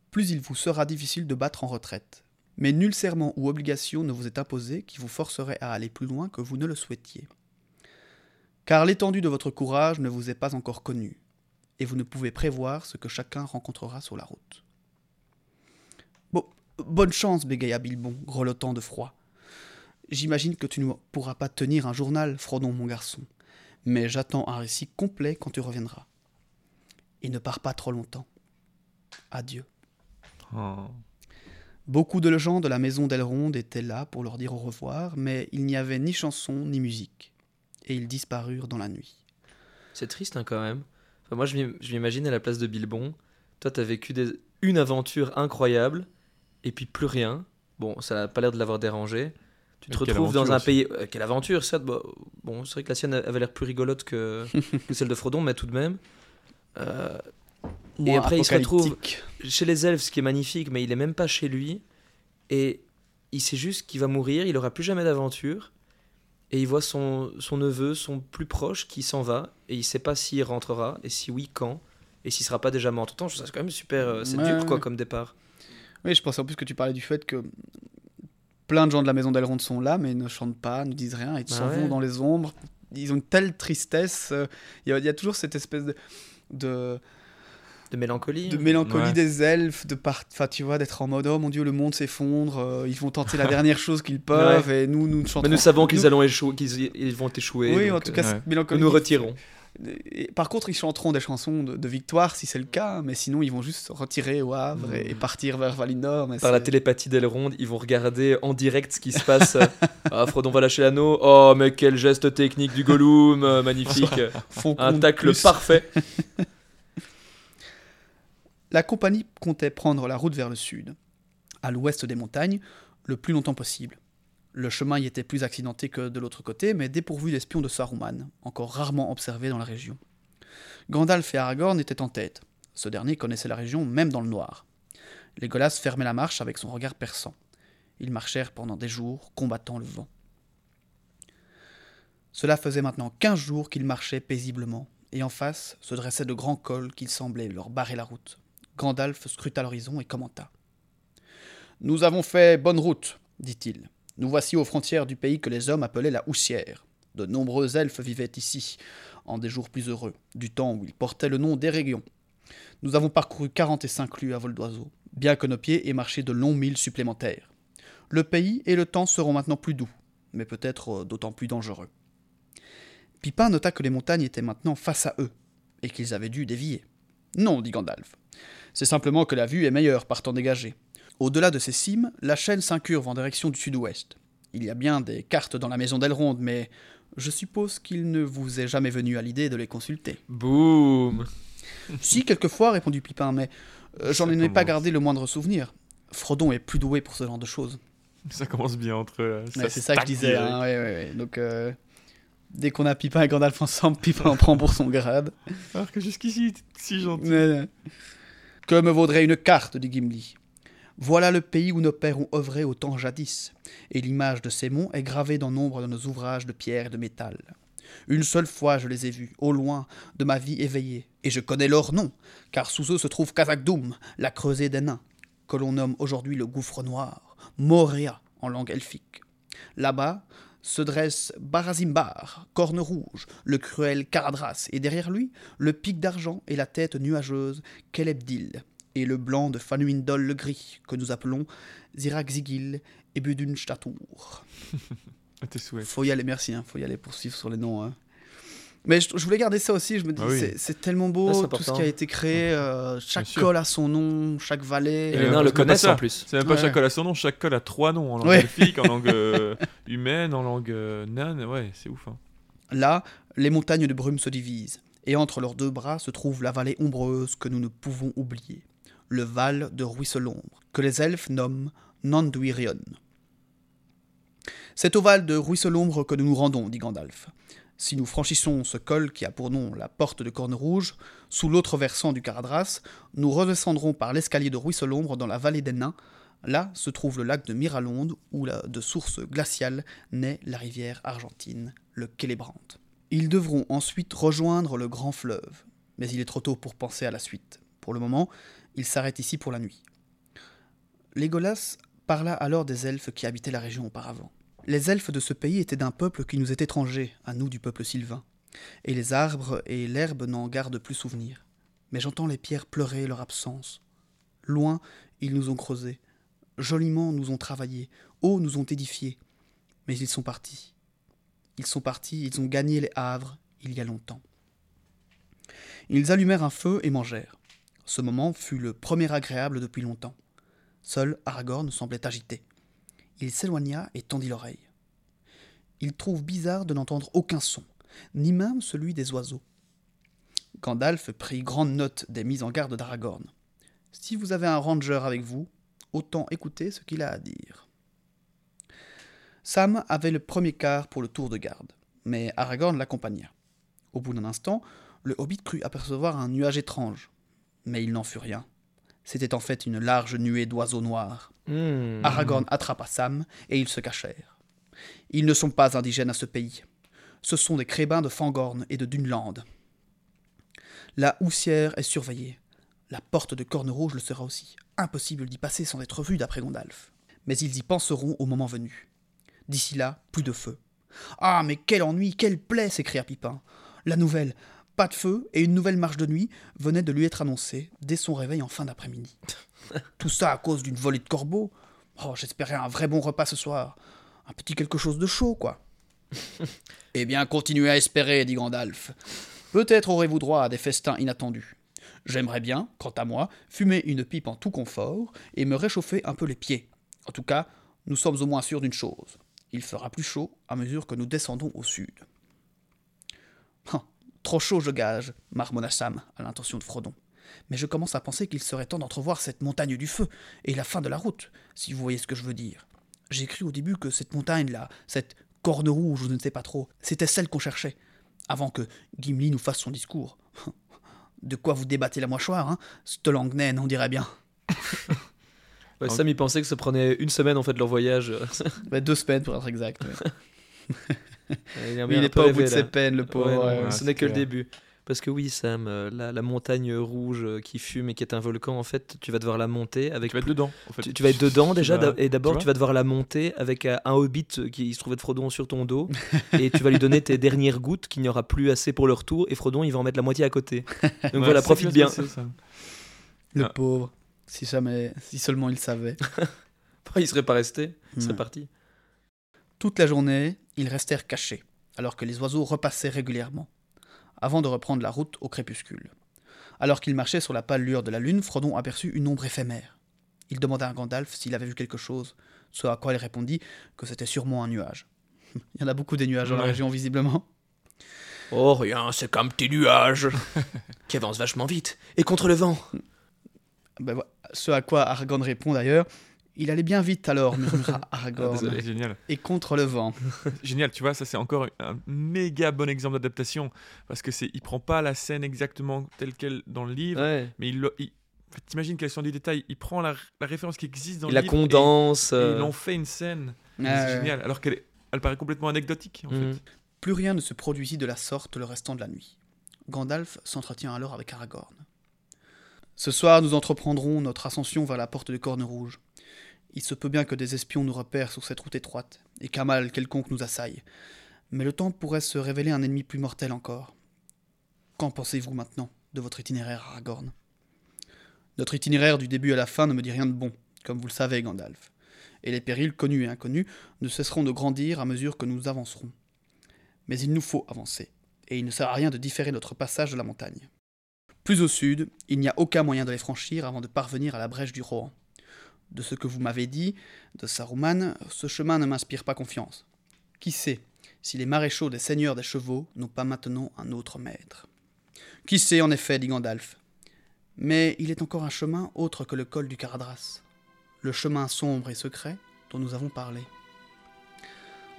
Speaker 1: plus il vous sera difficile de battre en retraite. Mais nul serment ou obligation ne vous est imposé qui vous forcerait à aller plus loin que vous ne le souhaitiez. Car l'étendue de votre courage ne vous est pas encore connue, et vous ne pouvez prévoir ce que chacun rencontrera sur la route. Bon, bonne chance, bégaya Bilbon, grelottant de froid. J'imagine que tu ne pourras pas tenir un journal, Frodon, mon garçon, mais j'attends un récit complet quand tu reviendras. Et ne pars pas trop longtemps. Adieu.
Speaker 2: Oh.
Speaker 1: Beaucoup de gens de la maison d'Elrond étaient là pour leur dire au revoir, mais il n'y avait ni chanson ni musique, et ils disparurent dans la nuit.
Speaker 3: C'est triste hein, quand même. Enfin, moi, je m'im- je m'imagine à la place de Bilbon. Toi, t'as vécu des- une aventure incroyable, et puis plus rien. Bon, ça n'a pas l'air de l'avoir dérangé. Tu te
Speaker 2: Et
Speaker 3: retrouves dans un
Speaker 2: aussi.
Speaker 3: pays. euh, quelle aventure, certes. Bon, bon, c'est vrai que la sienne avait l'air plus rigolote que, que celle de Frodon, mais tout de même. Euh,
Speaker 1: Moins
Speaker 3: après, il se retrouve- chez les elfes, ce qui est magnifique, mais il est même pas chez lui. Et il sait juste qu'il va mourir, il aura plus jamais d'aventure. Et il voit son, son neveu, son plus proche, qui s'en va. Et il sait pas s'il rentrera, et si oui, quand. Et s'il sera pas déjà mort temps. Je trouve ça quand même super. euh, C'est
Speaker 1: Ouais,
Speaker 3: dur, quoi,
Speaker 1: ouais.
Speaker 3: comme départ.
Speaker 1: Oui, je pensais en plus que tu parlais du fait que plein de gens de la maison d'Elrond sont là, mais ne chantent pas, ne disent rien, ils
Speaker 3: Bah
Speaker 1: s'en
Speaker 3: ouais.
Speaker 1: vont dans les ombres. Ils ont une telle tristesse. euh, Il y, a- il y a toujours cette espèce de, de,
Speaker 3: De mélancolie.
Speaker 1: de mélancolie
Speaker 2: Ouais.
Speaker 1: des elfes, de part, enfin tu vois, d'être en mode oh mon dieu, le monde s'effondre, euh, ils vont tenter la dernière chose qu'ils peuvent, et nous, nous ne chantons
Speaker 3: Mais nous savons qu'ils
Speaker 1: nous-
Speaker 3: allons échouer, qu'ils y- ils vont échouer.
Speaker 1: Oui, en tout
Speaker 3: euh,
Speaker 1: cas,
Speaker 2: ouais.
Speaker 1: cette
Speaker 3: nous
Speaker 1: mélancolie.
Speaker 3: nous retirons.
Speaker 1: Et par contre, ils chanteront des chansons de, de victoire si c'est le cas, mais sinon ils vont juste se retirer au Havre et, et partir vers Valinor. mais
Speaker 3: Par la télépathie d'Elrond, ils vont regarder en direct ce qui se passe. ah, Frodon va lâcher l'anneau. Oh, mais quel geste technique du Gollum, euh, magnifique. Un tacle
Speaker 1: plus.
Speaker 3: parfait.
Speaker 1: La compagnie comptait prendre la route vers le sud, à l'ouest des montagnes, le plus longtemps possible. Le chemin y était plus accidenté que de l'autre côté, mais dépourvu d'espions de Saruman, encore rarement observés dans la région. Gandalf et Aragorn étaient en tête. Ce dernier connaissait la région même dans le noir. Legolas fermait la marche avec son regard perçant. Ils marchèrent pendant des jours, combattant le vent. Cela faisait maintenant quinze jours qu'ils marchaient paisiblement, et en face se dressaient de grands cols qui semblaient leur barrer la route. Gandalf scruta l'horizon et commenta. Nous avons fait bonne route, dit-il. Nous voici aux frontières du pays que les hommes appelaient la Houssière. De nombreux elfes vivaient ici. en des jours plus heureux, du temps où il portait le nom d'Erégion. Nous avons parcouru 45 lieues à vol d'oiseau, bien que nos pieds aient marché de longs milles supplémentaires. Le pays et le temps seront maintenant plus doux, mais peut-être euh, d'autant plus dangereux. Pipin nota que les montagnes étaient maintenant face à eux, et qu'ils avaient dû dévier. Non, dit Gandalf. C'est simplement que la vue est meilleure par temps dégagé. Au-delà de ces cimes, la chaîne s'incurve en direction du sud-ouest. Il y a bien des cartes dans la maison d'Elrond, mais je suppose qu'il ne vous est jamais venu à l'idée de les consulter.
Speaker 3: Boum
Speaker 1: Si, quelquefois, répondit Pipin, mais euh, j'en ai pas gardé le moindre souvenir. Frodon est plus doué pour ce genre de choses.
Speaker 2: Ça commence bien entre eux.
Speaker 1: Ouais, c'est ça que je disais. hein, ouais, ouais, ouais. Donc, euh, dès qu'on a Pipin et Gandalf ensemble, Pipin en prend pour son grade.
Speaker 2: Alors que jusqu'ici, si gentil.
Speaker 1: Que me vaudrait une carte, dit Gimli. Voilà le pays où nos pères ont œuvré au temps jadis, et l'image de ces monts est gravée dans nombre de nos ouvrages de pierre et de métal. Une seule fois je les ai vus, au loin, de ma vie éveillée, et je connais leur nom, car sous eux se trouve Kazakdoum, la creusée des nains, que l'on nomme aujourd'hui le gouffre noir, Moria en langue elfique. Là-bas se dresse Barazimbar, corne rouge, le cruel Caradras, et derrière lui, le pic d'argent et la tête nuageuse Kelebdil, et le blanc de Fanuindol le gris, que nous appelons Zirakzigil et Budunstatour.
Speaker 2: À tes souhaits.
Speaker 1: Faut y aller, merci, hein, faut y aller pour suivre sur les noms. hein. Mais je, je voulais garder ça aussi, je me dis,
Speaker 2: Ah oui.
Speaker 1: c'est- tellement beau,
Speaker 3: Ah, c'est
Speaker 1: tout ce qui a été créé, euh, chaque col a son nom, chaque vallée.
Speaker 3: Et les nains le connaissent en plus.
Speaker 2: C'est même pas
Speaker 1: Ouais.
Speaker 2: chaque col a son nom, chaque col a trois noms en langue
Speaker 1: Ouais.
Speaker 2: elfique, en langue euh, humaine, en langue euh, naine. Ouais, c'est ouf. hein.
Speaker 1: Là, les montagnes de brume se divisent, et entre leurs deux bras se trouve la vallée ombreuse que nous ne pouvons oublier, le Val de Ruisselombre, que les elfes nomment Nanduirion. C'est au Val de Ruisselombre que nous nous rendons, dit Gandalf. Si nous franchissons ce col qui a pour nom la porte de Corne Rouge, sous l'autre versant du Caradras, nous redescendrons par l'escalier de Ruisselombre dans la vallée des Nains. Là se trouve le lac de Miralonde, où de source glaciale naît la rivière argentine, le Celebrant. Ils devront ensuite rejoindre le grand fleuve, mais il est trop tôt pour penser à la suite. Pour le moment, ils s'arrêtent ici pour la nuit. Légolas parla alors des elfes qui habitaient la région auparavant. Les elfes de ce pays étaient d'un peuple qui nous est étranger, à nous du peuple sylvain, et les arbres et l'herbe n'en gardent plus souvenir. Mais j'entends les pierres pleurer leur absence. Loin, ils nous ont creusés, joliment nous ont travaillé, haut nous ont édifiés, mais ils sont partis. Ils sont partis, ils ont gagné les havres il y a longtemps. Ils allumèrent un feu et mangèrent. Ce moment fut le premier agréable depuis longtemps. Seul Aragorn semblait agité. Il s'éloigna et tendit l'oreille. Il trouve bizarre de n'entendre aucun son, ni même celui des oiseaux. Gandalf prit grande note des mises en garde d'Aragorn. Si vous avez un ranger avec vous, autant écouter ce qu'il a à dire. Sam avait le premier quart pour le tour de garde, mais Aragorn l'accompagna. Au bout d'un instant, le hobbit crut apercevoir un nuage étrange, mais il n'en fut rien. C'était en fait une large nuée d'oiseaux noirs.
Speaker 3: Hmm.
Speaker 1: Aragorn attrapa Sam et ils se cachèrent. Ils ne sont pas indigènes à ce pays. Ce sont des crébins de Fangorn et de Dunland. La houssière est surveillée. La porte de Corne Rouge le sera aussi. Impossible d'y passer sans être vu d'après Gandalf. Mais ils y penseront au moment venu. D'ici là, plus de feu. Ah, mais quel ennui, quelle plaie s'écria Pipin. La nouvelle, pas de feu et une nouvelle marche de nuit venait de lui être annoncée dès son réveil en fin d'après-midi. Tout ça à cause d'une volée de corbeaux. Oh, j'espérais un vrai bon repas ce soir. Un petit quelque chose de chaud, quoi. eh bien, continuez à espérer, dit Gandalf. Peut-être aurez-vous droit à des festins inattendus. J'aimerais bien, quant à moi, fumer une pipe en tout confort et me réchauffer un peu les pieds. En tout cas, nous sommes au moins sûrs d'une chose. Il fera plus chaud à mesure que nous descendons au sud. Trop chaud, je gage, marmonna Sam à l'intention de Frodon. Mais je commence à penser qu'il serait temps d'entrevoir cette montagne du feu et la fin de la route, si vous voyez ce que je veux dire. J'ai cru au début que cette montagne-là, cette corne rouge ou je ne sais pas trop, c'était celle qu'on cherchait, avant que Gimli nous fasse son discours. De quoi vous débattez la mâchoire, hein? Naine, on dirait bien.
Speaker 3: Ouais, Sam, il pensait que ça prenait une semaine en fait leur voyage.
Speaker 1: Bah, deux semaines pour être exact. ouais.
Speaker 3: Il
Speaker 1: il n'est pas au bout de ses peines, le pauvre.
Speaker 3: Ouais, non,
Speaker 1: ouais,
Speaker 2: ouais,
Speaker 3: ce n'est que le début. Parce que oui, Sam, euh, la, la montagne rouge euh, qui fume et qui est un volcan, en fait, tu vas devoir la monter avec.
Speaker 2: Tu vas être dedans. En fait.
Speaker 3: Tu, tu vas être dedans
Speaker 2: Tu
Speaker 3: déjà,
Speaker 2: vas-
Speaker 3: et d'abord
Speaker 2: tu
Speaker 3: vas devoir la monter avec euh, un hobbit qui se trouvait de Frodon sur ton dos, et tu vas lui donner tes dernières gouttes qu'il n'y aura plus assez pour le retour, et Frodon il va en mettre la moitié à côté. Donc
Speaker 2: Ouais,
Speaker 3: voilà, profite bien.
Speaker 2: ça.
Speaker 1: Le
Speaker 2: Ah.
Speaker 1: pauvre. Si jamais, si seulement il savait.
Speaker 3: il serait pas resté, il serait
Speaker 1: Ouais.
Speaker 3: parti.
Speaker 1: Toute la journée, ils restèrent cachés, alors que les oiseaux repassaient régulièrement, avant de reprendre la route au crépuscule. Alors qu'ils marchaient sur la pâle lueur de la lune, Frodon aperçut une ombre éphémère. Il demanda à Gandalf s'il avait vu quelque chose, ce à quoi il répondit que c'était sûrement un nuage. Il y en a beaucoup des nuages dans la région, visiblement.
Speaker 3: Oh rien, c'est qu'un petit nuage qui avance vachement vite, et contre le vent.
Speaker 1: Ben. Ce à quoi Aragorn répond d'ailleurs Il allait bien vite alors, murmura
Speaker 3: Ah,
Speaker 1: Aragorn,
Speaker 3: désolé.
Speaker 2: Génial.
Speaker 1: et contre le vent.
Speaker 2: Génial, tu vois, ça c'est encore un méga bon exemple d'adaptation parce que c'est, il prend pas la scène exactement telle qu'elle dans le livre,
Speaker 3: Ouais.
Speaker 2: mais il, il- t'imagines quelle sont du détail, il prend la, la référence qui existe dans
Speaker 3: Il
Speaker 2: le
Speaker 3: la
Speaker 2: livre et-
Speaker 3: condense.
Speaker 2: et,
Speaker 3: euh,
Speaker 2: il en fait une scène.
Speaker 1: Ouais,
Speaker 2: c'est
Speaker 1: ouais.
Speaker 2: génial, alors qu'elle elle paraît complètement anecdotique en
Speaker 3: mhm.
Speaker 2: fait.
Speaker 1: Plus rien ne se produisit de la sorte le restant de la nuit. Gandalf s'entretient alors avec Aragorn. Ce soir, nous entreprendrons notre ascension vers la porte de Corne Rouge. Il se peut bien que des espions nous repèrent sur cette route étroite, et qu'un mal quelconque nous assaille. Mais le temps pourrait se révéler un ennemi plus mortel encore. Qu'en pensez-vous maintenant de votre itinéraire, Aragorn? Notre itinéraire du début à la fin ne me dit rien de bon, comme vous le savez, Gandalf. Et les périls connus et inconnus ne cesseront de grandir à mesure que nous avancerons. Mais il nous faut avancer, et il ne sert à rien de différer notre passage de la montagne. Plus au sud, il n'y a aucun moyen de les franchir avant de parvenir à la brèche du Rohan. De ce que vous m'avez dit, de Saruman, ce chemin ne m'inspire pas confiance. Qui sait si les maréchaux des seigneurs des chevaux n'ont pas maintenant un autre maître? Qui sait en effet, dit Gandalf. Mais il est encore un chemin autre que le col du Caradras, le chemin sombre et secret dont nous avons parlé.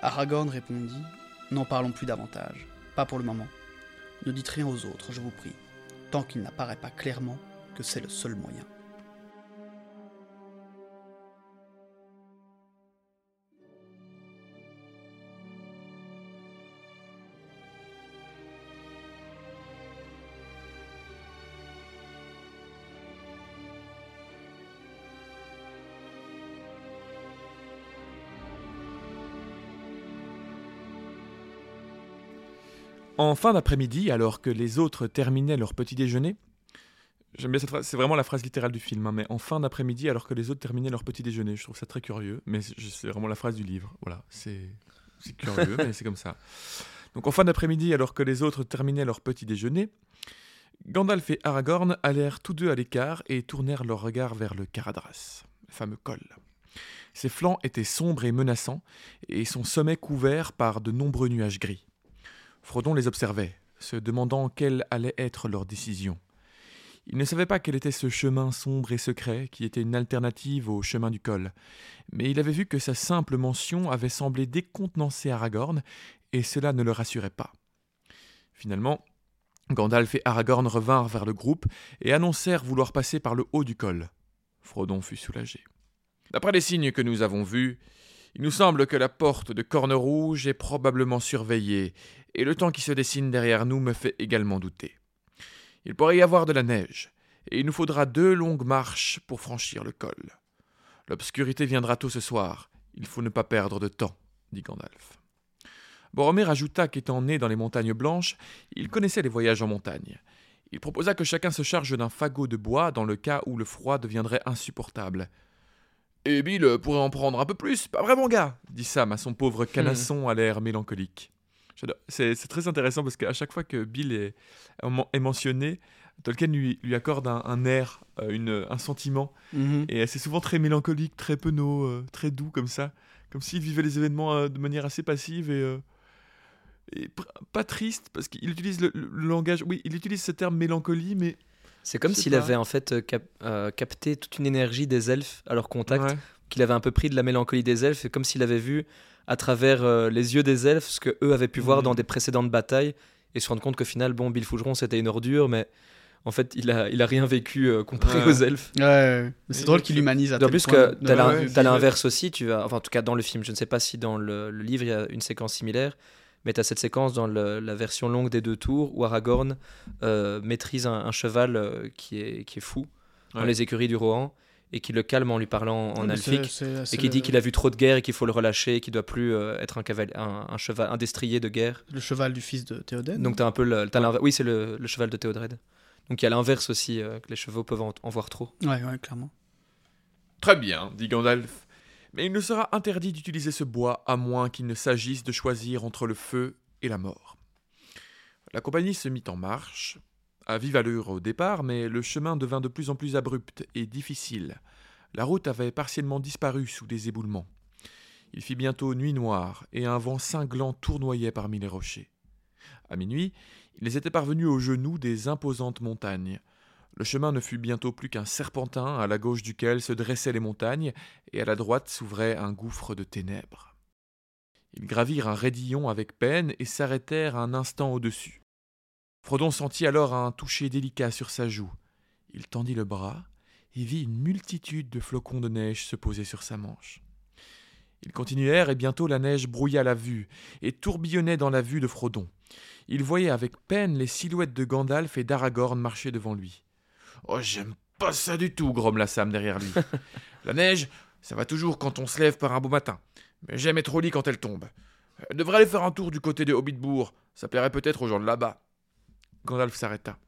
Speaker 1: Aragorn répondit N'en parlons plus davantage, pas pour le moment. Ne dites rien aux autres, je vous prie, tant qu'il n'apparaît pas clairement que c'est le seul moyen.
Speaker 2: En fin d'après-midi, alors que les autres terminaient leur petit déjeuner, j'aime bien cette phrase, c'est vraiment la phrase littérale du film, hein, mais en fin d'après-midi, alors que les autres terminaient leur petit déjeuner, je trouve ça très curieux, mais c'est vraiment la phrase du livre. Voilà, c'est c'est curieux, mais c'est comme ça. Donc en fin d'après-midi, alors que les autres terminaient leur petit déjeuner, Gandalf et Aragorn allèrent tous deux à l'écart et tournèrent leur regard vers le Caradras, le fameux col. Ses flancs étaient sombres et menaçants, et son sommet couvert par de nombreux nuages gris. Frodon les observait, se demandant quelle allait être leur décision. Il ne savait pas quel était ce chemin sombre et secret qui était une alternative au chemin du col, mais il avait vu que sa simple mention avait semblé décontenancer Aragorn, et cela ne le rassurait pas. Finalement, Gandalf et Aragorn revinrent vers le groupe et annoncèrent vouloir passer par le haut du col. Frodon fut soulagé. D'après les signes que nous avons vus, il nous semble que la porte de Corne Rouge est probablement surveillée, et le temps qui se dessine derrière nous me fait également douter. Il pourrait y avoir de la neige, et il nous faudra deux longues marches pour franchir le col. L'obscurité viendra tôt ce soir, il faut ne pas perdre de temps, dit Gandalf. Boromir ajouta qu'étant né dans les montagnes blanches, il connaissait les voyages en montagne. Il proposa que chacun se charge d'un fagot de bois dans le cas où le froid deviendrait insupportable. Et Bill pourrait en prendre un peu plus, pas vrai mon gars dit Sam à son pauvre canasson à l'air mélancolique. C'est très intéressant parce qu'à chaque fois que Bill est, est mentionné, Tolkien lui, lui accorde un, un air, euh, une, un sentiment, et c'est souvent très mélancolique, très penaud, euh, très doux comme ça, comme s'il vivait les événements euh, de manière assez passive et, pas triste parce qu'il utilise le, le langage, oui, il utilise ce terme mélancolie, mais
Speaker 3: C'est comme s'il
Speaker 2: pas.
Speaker 3: avait en fait cap- capté toute une énergie des elfes à leur contact,
Speaker 2: Ouais.
Speaker 3: qu'il avait un peu pris de la mélancolie des elfes, et comme s'il avait vu à travers euh, les yeux des elfes ce que eux avaient pu voir
Speaker 2: Mhm.
Speaker 3: dans des précédentes batailles, et se rendre compte qu'au final, bon, Bill Fougeron c'était une ordure, mais en fait il a, il a rien vécu euh, comparé
Speaker 2: Ouais.
Speaker 3: aux elfes.
Speaker 1: Ouais, mais c'est drôle qu'il humanise à tel
Speaker 3: plus
Speaker 1: point
Speaker 3: que t'as l'inverse aussi, tu vas, enfin en tout cas dans le film, je ne sais pas si dans le, le livre il y a une séquence similaire, Mais tu as cette séquence dans le- la version longue des deux tours où Aragorn euh, maîtrise un, un cheval euh, qui, est, qui est fou dans les écuries du Rohan et qui le calme en lui parlant en
Speaker 1: Ouais, mais
Speaker 3: alphique. Et qui dit qu'il a vu trop de guerre et qu'il faut le relâcher, qu'il doit plus euh, être un, cavalier, un, un cheval, un destrier de guerre.
Speaker 1: le cheval du fils de Théoden.
Speaker 3: Donc tu as un peu le, t'as l'inver- Oui, c'est le, le cheval de Théodred. Donc il y a l'inverse aussi, euh, que les chevaux peuvent en, en voir trop.
Speaker 1: Ouais, ouais, clairement.
Speaker 2: Très bien, dit Gandalf. Mais il ne sera interdit d'utiliser ce bois à moins qu'il ne s'agisse de choisir entre le feu et la mort. La compagnie se mit en marche, à vive allure au départ, mais le chemin devint de plus en plus abrupt et difficile. La route avait partiellement disparu sous des éboulements. Il fit bientôt nuit noire, et un vent cinglant tournoyait parmi les rochers. À minuit, ils étaient parvenus aux genoux des imposantes montagnes. Le chemin ne fut bientôt plus qu'un serpentin à la gauche duquel se dressaient les montagnes, et à la droite s'ouvrait un gouffre de ténèbres. Ils gravirent un raidillon avec peine et s'arrêtèrent un instant au-dessus. Frodon sentit alors un toucher délicat sur sa joue. Il tendit le bras et vit une multitude de flocons de neige se poser sur sa manche. Ils continuèrent et bientôt la neige brouilla la vue et tourbillonnait dans la vue de Frodon. Il voyait avec peine les silhouettes de Gandalf et d'Aragorn marcher devant lui. Oh, j'aime pas ça du tout, grommela Sam derrière lui. La neige, ça va toujours quand on se lève par un beau matin. Mais j'aime être au lit quand elle tombe. Elle devrait aller faire un tour du côté de Hobbitbourg. Ça plairait peut-être aux gens de là-bas. Gandalf s'arrêta.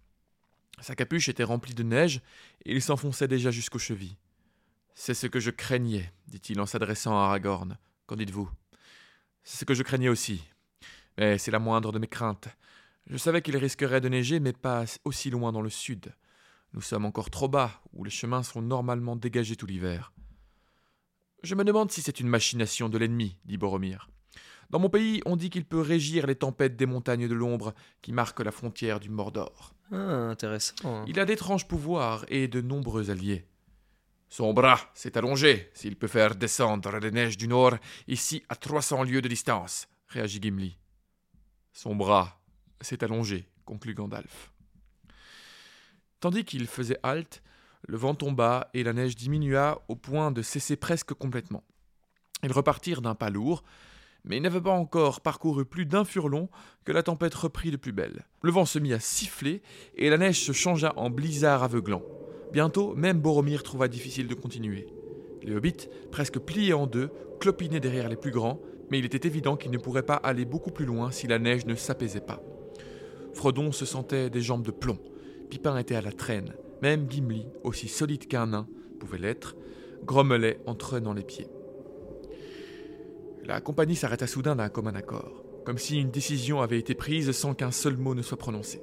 Speaker 2: Sa capuche était remplie de neige et il s'enfonçait déjà jusqu'aux chevilles. C'est ce que je craignais, dit-il en s'adressant à Aragorn. Qu'en dites-vous? C'est ce que je craignais aussi. Mais c'est la moindre de mes craintes. Je savais qu'il risquerait de neiger, mais pas aussi loin dans le sud. Nous sommes encore trop bas, où les chemins sont normalement dégagés tout l'hiver. Je me demande si c'est une machination de l'ennemi, dit Boromir. Dans mon pays, on dit qu'il peut régir les tempêtes des montagnes de l'ombre qui marquent la frontière du Mordor.
Speaker 3: Ah, intéressant.
Speaker 2: Il a d'étranges pouvoirs et de nombreux alliés. Son bras s'est allongé s'il peut faire descendre les neiges du nord ici à 300 lieues de distance, réagit Gimli. Son bras s'est allongé, conclut Gandalf. Tandis qu'il faisait halte, le vent tomba et la neige diminua au point de cesser presque complètement. Ils repartirent d'un pas lourd, mais ils n'avaient pas encore parcouru plus d'un furlong que la tempête reprit de plus belle. Le vent se mit à siffler et la neige se changea en blizzard aveuglant. Bientôt, même Boromir trouva difficile de continuer. Les hobbits, presque pliés en deux, clopinaient derrière les plus grands, mais il était évident qu'ils ne pourraient pas aller beaucoup plus loin si la neige ne s'apaisait pas. Frodon se sentait des jambes de plomb. Pipin était à la traîne. Même Gimli, aussi solide qu'un nain, pouvait l'être, grommelait en traînant les pieds. La compagnie s'arrêta soudain d'un commun accord, comme si une décision avait été prise sans qu'un seul mot ne soit prononcé.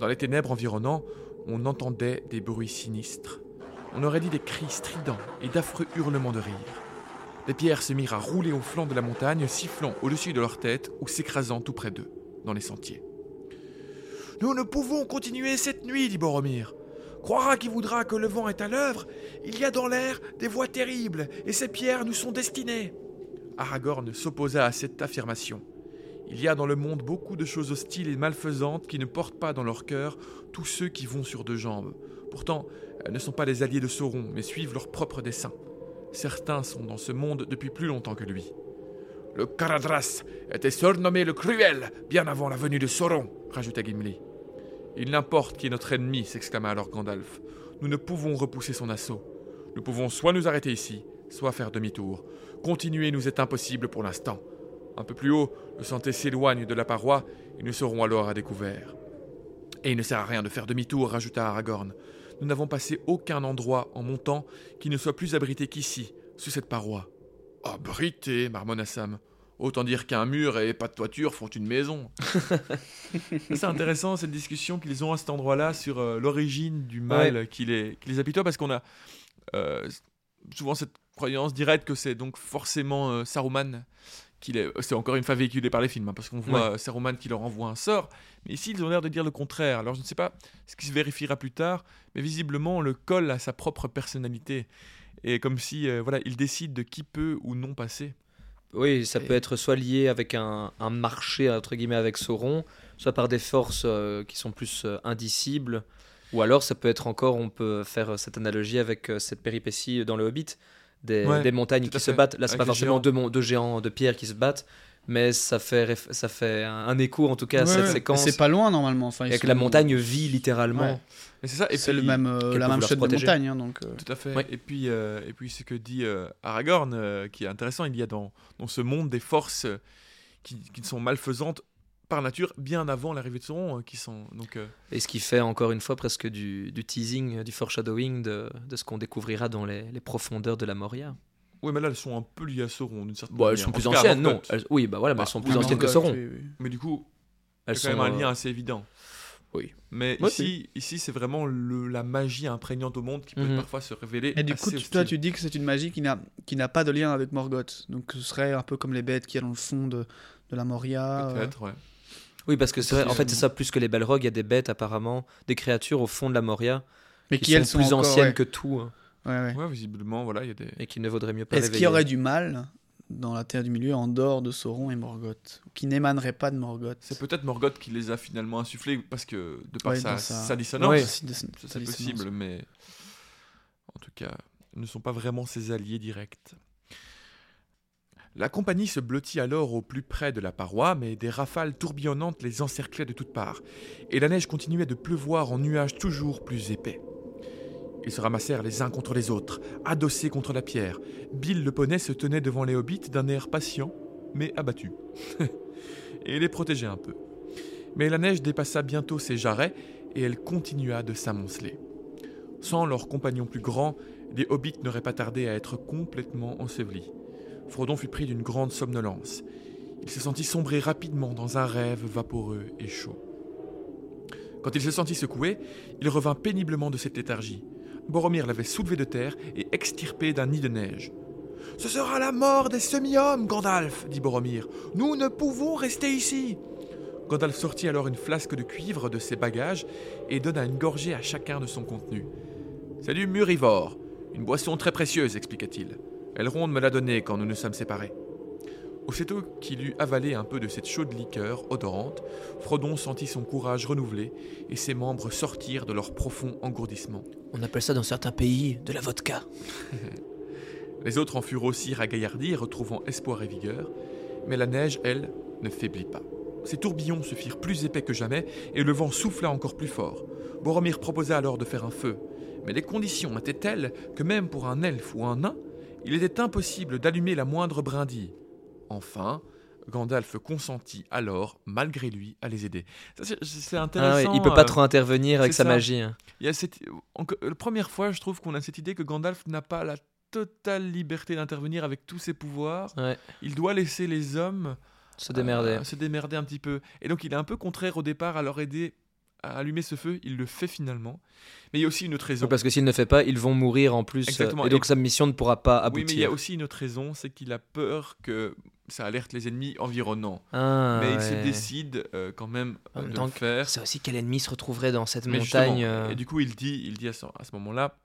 Speaker 2: Dans les ténèbres environnantes, on entendait des bruits sinistres. On aurait dit des cris stridents et d'affreux hurlements de rire. Les pierres se mirent à rouler au flanc de la montagne, sifflant au-dessus de leur tête ou s'écrasant tout près d'eux, dans les sentiers. Nous ne pouvons continuer cette nuit, dit Boromir. Croira qui voudra que le vent est à l'œuvre, il y a dans l'air des voix terribles, et ces pierres nous sont destinées. Aragorn s'opposa à cette affirmation. Il y a dans le monde beaucoup de choses hostiles et malfaisantes qui ne portent pas dans leur cœur tous ceux qui vont sur deux jambes. Pourtant, elles ne sont pas les alliés de Sauron, mais suivent leurs propres desseins. Certains sont dans ce monde depuis plus longtemps que lui. Le Caradras était surnommé le Cruel bien avant la venue de Sauron, rajouta Gimli. Il n'importe qui est notre ennemi, s'exclama alors Gandalf. Nous ne pouvons repousser son assaut. Nous pouvons soit nous arrêter ici, soit faire demi-tour. Continuer nous est impossible pour l'instant. Un peu plus haut, le sentier s'éloigne de la paroi et nous serons alors à découvert. Et il ne sert à rien de faire demi-tour, rajouta Aragorn. Nous n'avons passé aucun endroit en montant qui ne soit plus abrité qu'ici, sous cette paroi. Abrité, marmonna Sam. Autant dire qu'un mur et pas de toiture font une maison. c'est intéressant cette discussion qu'ils ont à cet endroit-là sur euh, l'origine du mal qui, les, qui les apitoie parce qu'on a euh, souvent cette croyance directe que c'est donc forcément euh, Saruman qui les... C'est encore une fois véhiculé par les films hein, parce qu'on voit
Speaker 3: Ouais.
Speaker 2: Saruman qui leur envoie un sort. Mais ici, ils ont l'air de dire le contraire. Alors je ne sais pas ce qui se vérifiera plus tard, mais visiblement, on le colle à sa propre personnalité. Et comme si, euh, voilà, il décide de qui peut ou non passer.
Speaker 3: Oui, ça
Speaker 2: Et-
Speaker 3: peut être soit lié avec un, un marché, entre guillemets, avec Sauron, soit par des forces euh, qui sont plus euh, indicibles, ou alors ça peut être encore, on peut faire euh, cette analogie avec euh, cette péripétie dans le Hobbit, des,
Speaker 2: Ouais,
Speaker 3: des montagnes qui se battent. Là, c'est pas forcément deux, géants de pierre qui se battent, mais ça fait, ça fait un, un écho en tout cas à
Speaker 1: Ouais,
Speaker 3: cette
Speaker 1: ouais.
Speaker 3: séquence.
Speaker 1: C'est pas loin normalement. Enfin,
Speaker 3: et que
Speaker 1: sont-
Speaker 3: la montagne vit littéralement.
Speaker 2: C'est ça. Et
Speaker 1: C'est le même, euh, la même chute de montagne. hein, donc, euh,
Speaker 2: Tout à fait.
Speaker 3: Ouais.
Speaker 2: Et puis, euh, et puis ce que dit euh, Aragorn, euh, qui est intéressant, il y a dans, dans ce monde des forces qui, qui sont malfaisantes par nature, bien avant l'arrivée de Sauron, euh, qui sont donc. euh,
Speaker 3: Et ce qui fait encore une fois presque du, du teasing, du foreshadowing de, de ce qu'on découvrira dans les, les profondeurs de la Moria.
Speaker 2: Oui, mais là, elles sont un peu liées à Sauron, d'une certaine
Speaker 3: Bon, elles
Speaker 2: manière.
Speaker 3: sont
Speaker 2: En
Speaker 3: plus anciennes, non. Elles- oui, bah voilà, mais
Speaker 2: Bah,
Speaker 3: elles sont plus
Speaker 2: oui,
Speaker 3: anciennes que Sauron.
Speaker 1: oui, oui.
Speaker 2: Mais du coup,
Speaker 3: Elles
Speaker 2: a quand même un
Speaker 3: euh,
Speaker 2: lien assez évident.
Speaker 3: Oui.
Speaker 2: Mais ici, ici c'est vraiment le- la magie imprégnante au monde qui peut
Speaker 3: Mhm.
Speaker 2: parfois se révéler.
Speaker 1: Et du
Speaker 2: assez
Speaker 1: coup, tu- toi, tu dis que c'est une magie qui n'a qui n'a pas de lien avec Morgoth. Donc, ce serait un peu comme les bêtes qu'il y a dans le fond de, de la Moria. euh.
Speaker 2: Peut-être, ouais.
Speaker 3: Oui, parce que c'est vrai, en fait, c'est ça, plus que les Balrogs, il y a des bêtes apparemment, des créatures au fond de la Moria,
Speaker 1: mais
Speaker 3: qui,
Speaker 1: qui,
Speaker 3: sont,
Speaker 1: elles sont
Speaker 3: plus
Speaker 1: encore,
Speaker 3: anciennes
Speaker 1: ouais.
Speaker 3: que tout, hein,
Speaker 1: Ouais, ouais.
Speaker 2: Ouais, visiblement, voilà, il y a des.
Speaker 3: et qui ne vaudraient mieux pas
Speaker 1: Est-ce qu'il y aurait du mal dans la Terre du Milieu en dehors de Sauron et Morgoth Qui n'émanerait pas de Morgoth?
Speaker 2: C'est peut-être Morgoth qui les a finalement insufflés parce que de par
Speaker 1: Ouais,
Speaker 2: sa,
Speaker 1: dans sa-
Speaker 2: sa dissonance,
Speaker 3: Ouais.
Speaker 2: C'est possible, mais en tout cas, ils ne sont pas vraiment ses alliés directs. La compagnie se blottit alors au plus près de la paroi, mais des rafales tourbillonnantes les encerclaient de toutes parts, et la neige continuait de pleuvoir en nuages toujours plus épais. Ils se ramassèrent les uns contre les autres, adossés contre la pierre. Bill le poney se tenait devant les hobbits d'un air patient, mais abattu. et les protégeait un peu. Mais la neige dépassa bientôt ses jarrets, et elle continua de s'amonceler. Sans leurs compagnons plus grands, les hobbits n'auraient pas tardé à être complètement ensevelis. Frodon fut pris d'une grande somnolence. Il se sentit sombrer rapidement dans un rêve vaporeux et chaud. Quand il se sentit secoué, il revint péniblement de cette léthargie. Boromir l'avait soulevé de terre et extirpé d'un nid de neige. Ce sera la mort des semi-hommes, Gandalf, dit Boromir. Nous ne pouvons rester ici. Gandalf sortit alors une flasque de cuivre de ses bagages et donna une gorgée à chacun de son contenu. C'est du murivore, une boisson très précieuse, expliqua-t-il. Elrond me l'a donnée quand nous nous sommes séparés. Aussitôt qu'il eut avalé un peu de cette chaude liqueur odorante, Frodon sentit son courage renouvelé et ses membres sortir de leur profond engourdissement.
Speaker 3: On appelle ça dans certains pays de la vodka.
Speaker 2: Les autres en furent aussi ragaillardis, retrouvant espoir et vigueur, mais la neige, elle, ne faiblit pas. Ces tourbillons se firent plus épais que jamais, et le vent souffla encore plus fort. Boromir proposa alors de faire un feu, mais les conditions étaient telles que même pour un elfe ou un nain, il était impossible d'allumer la moindre brindille. Enfin, Gandalf consentit alors, malgré lui, à les aider. C'est-
Speaker 3: Ah
Speaker 2: intéressant.
Speaker 3: ouais, il peut pas
Speaker 2: euh,
Speaker 3: trop intervenir avec sa
Speaker 2: ça.
Speaker 3: magie. hein.
Speaker 2: il y a cette... La première fois, je trouve qu'on a cette idée que Gandalf n'a pas la totale liberté d'intervenir avec tous ses pouvoirs.
Speaker 3: Ouais,
Speaker 2: Il doit laisser les hommes
Speaker 3: se démerder.
Speaker 2: euh, se démerder un petit peu. Et donc il est un peu contraire au départ à leur aider à allumer ce feu. Il le fait finalement. Mais il y a aussi une autre raison.
Speaker 3: Oui, parce que s'il ne fait pas, ils vont mourir en plus. euh,
Speaker 2: Exactement.
Speaker 3: Et donc
Speaker 2: Et-
Speaker 3: sa mission ne pourra pas
Speaker 2: Oui,
Speaker 3: aboutir.
Speaker 2: mais il y a aussi une autre raison, c'est qu'il a peur que ça alerte les ennemis environnants.
Speaker 3: Ah,
Speaker 2: mais il se décide euh, quand même
Speaker 3: En
Speaker 2: euh,
Speaker 3: même
Speaker 2: de
Speaker 3: temps
Speaker 2: le faire.
Speaker 3: C'est aussi quel ennemi se retrouverait dans cette
Speaker 2: Mais
Speaker 3: montagne. euh,
Speaker 2: Et du coup, il dit, il dit à ce, à ce moment-là,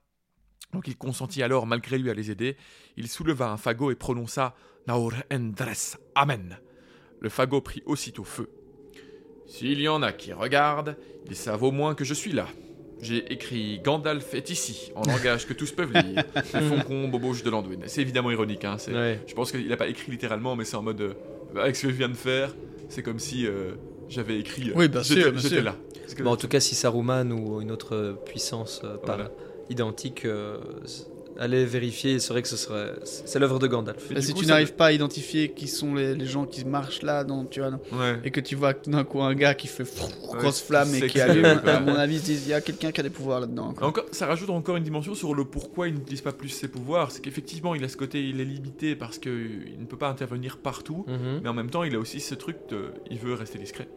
Speaker 2: donc il consentit alors, malgré lui, à les aider. Il souleva un fagot et prononça Naur Endres, Amen. Le fagot prit aussitôt feu. S'il y en a qui regardent, ils savent au moins que je suis là. J'ai écrit Gandalf est ici, en langage que tous peuvent lire. Le Foncon, Bobauche de Landuin. C'est évidemment ironique, hein,
Speaker 3: ouais.
Speaker 2: je pense qu'il n'a pas écrit littéralement, mais c'est en mode. euh, avec ce que je viens de faire, c'est comme si euh, j'avais écrit. euh,
Speaker 1: Oui, bien sûr, bien sûr.
Speaker 2: là.
Speaker 3: Bon, en tout cas, si Saruman ou une autre puissance euh, pas
Speaker 2: Voilà.
Speaker 3: identique allait vérifier, c'est vrai que ce serait. C'est l'œuvre de Gandalf.
Speaker 1: Bah, si
Speaker 2: coup,
Speaker 1: tu n'arrives pas à identifier qui sont les, les gens qui marchent là, dans, tu vois,
Speaker 2: Ouais.
Speaker 1: et que tu vois tout d'un coup un gars qui fait frou, grosse flamme et qui allume, à mon avis, ils se disent, il y a quelqu'un qui a des pouvoirs là-dedans.
Speaker 2: Encore, ça rajoute encore une dimension sur le pourquoi il n'utilise pas plus ses pouvoirs. C'est qu'effectivement, il a ce côté, il est limité parce qu'il ne peut pas intervenir partout.
Speaker 3: Mhm.
Speaker 2: Mais en même temps, il a aussi ce truc de. Il veut rester discret.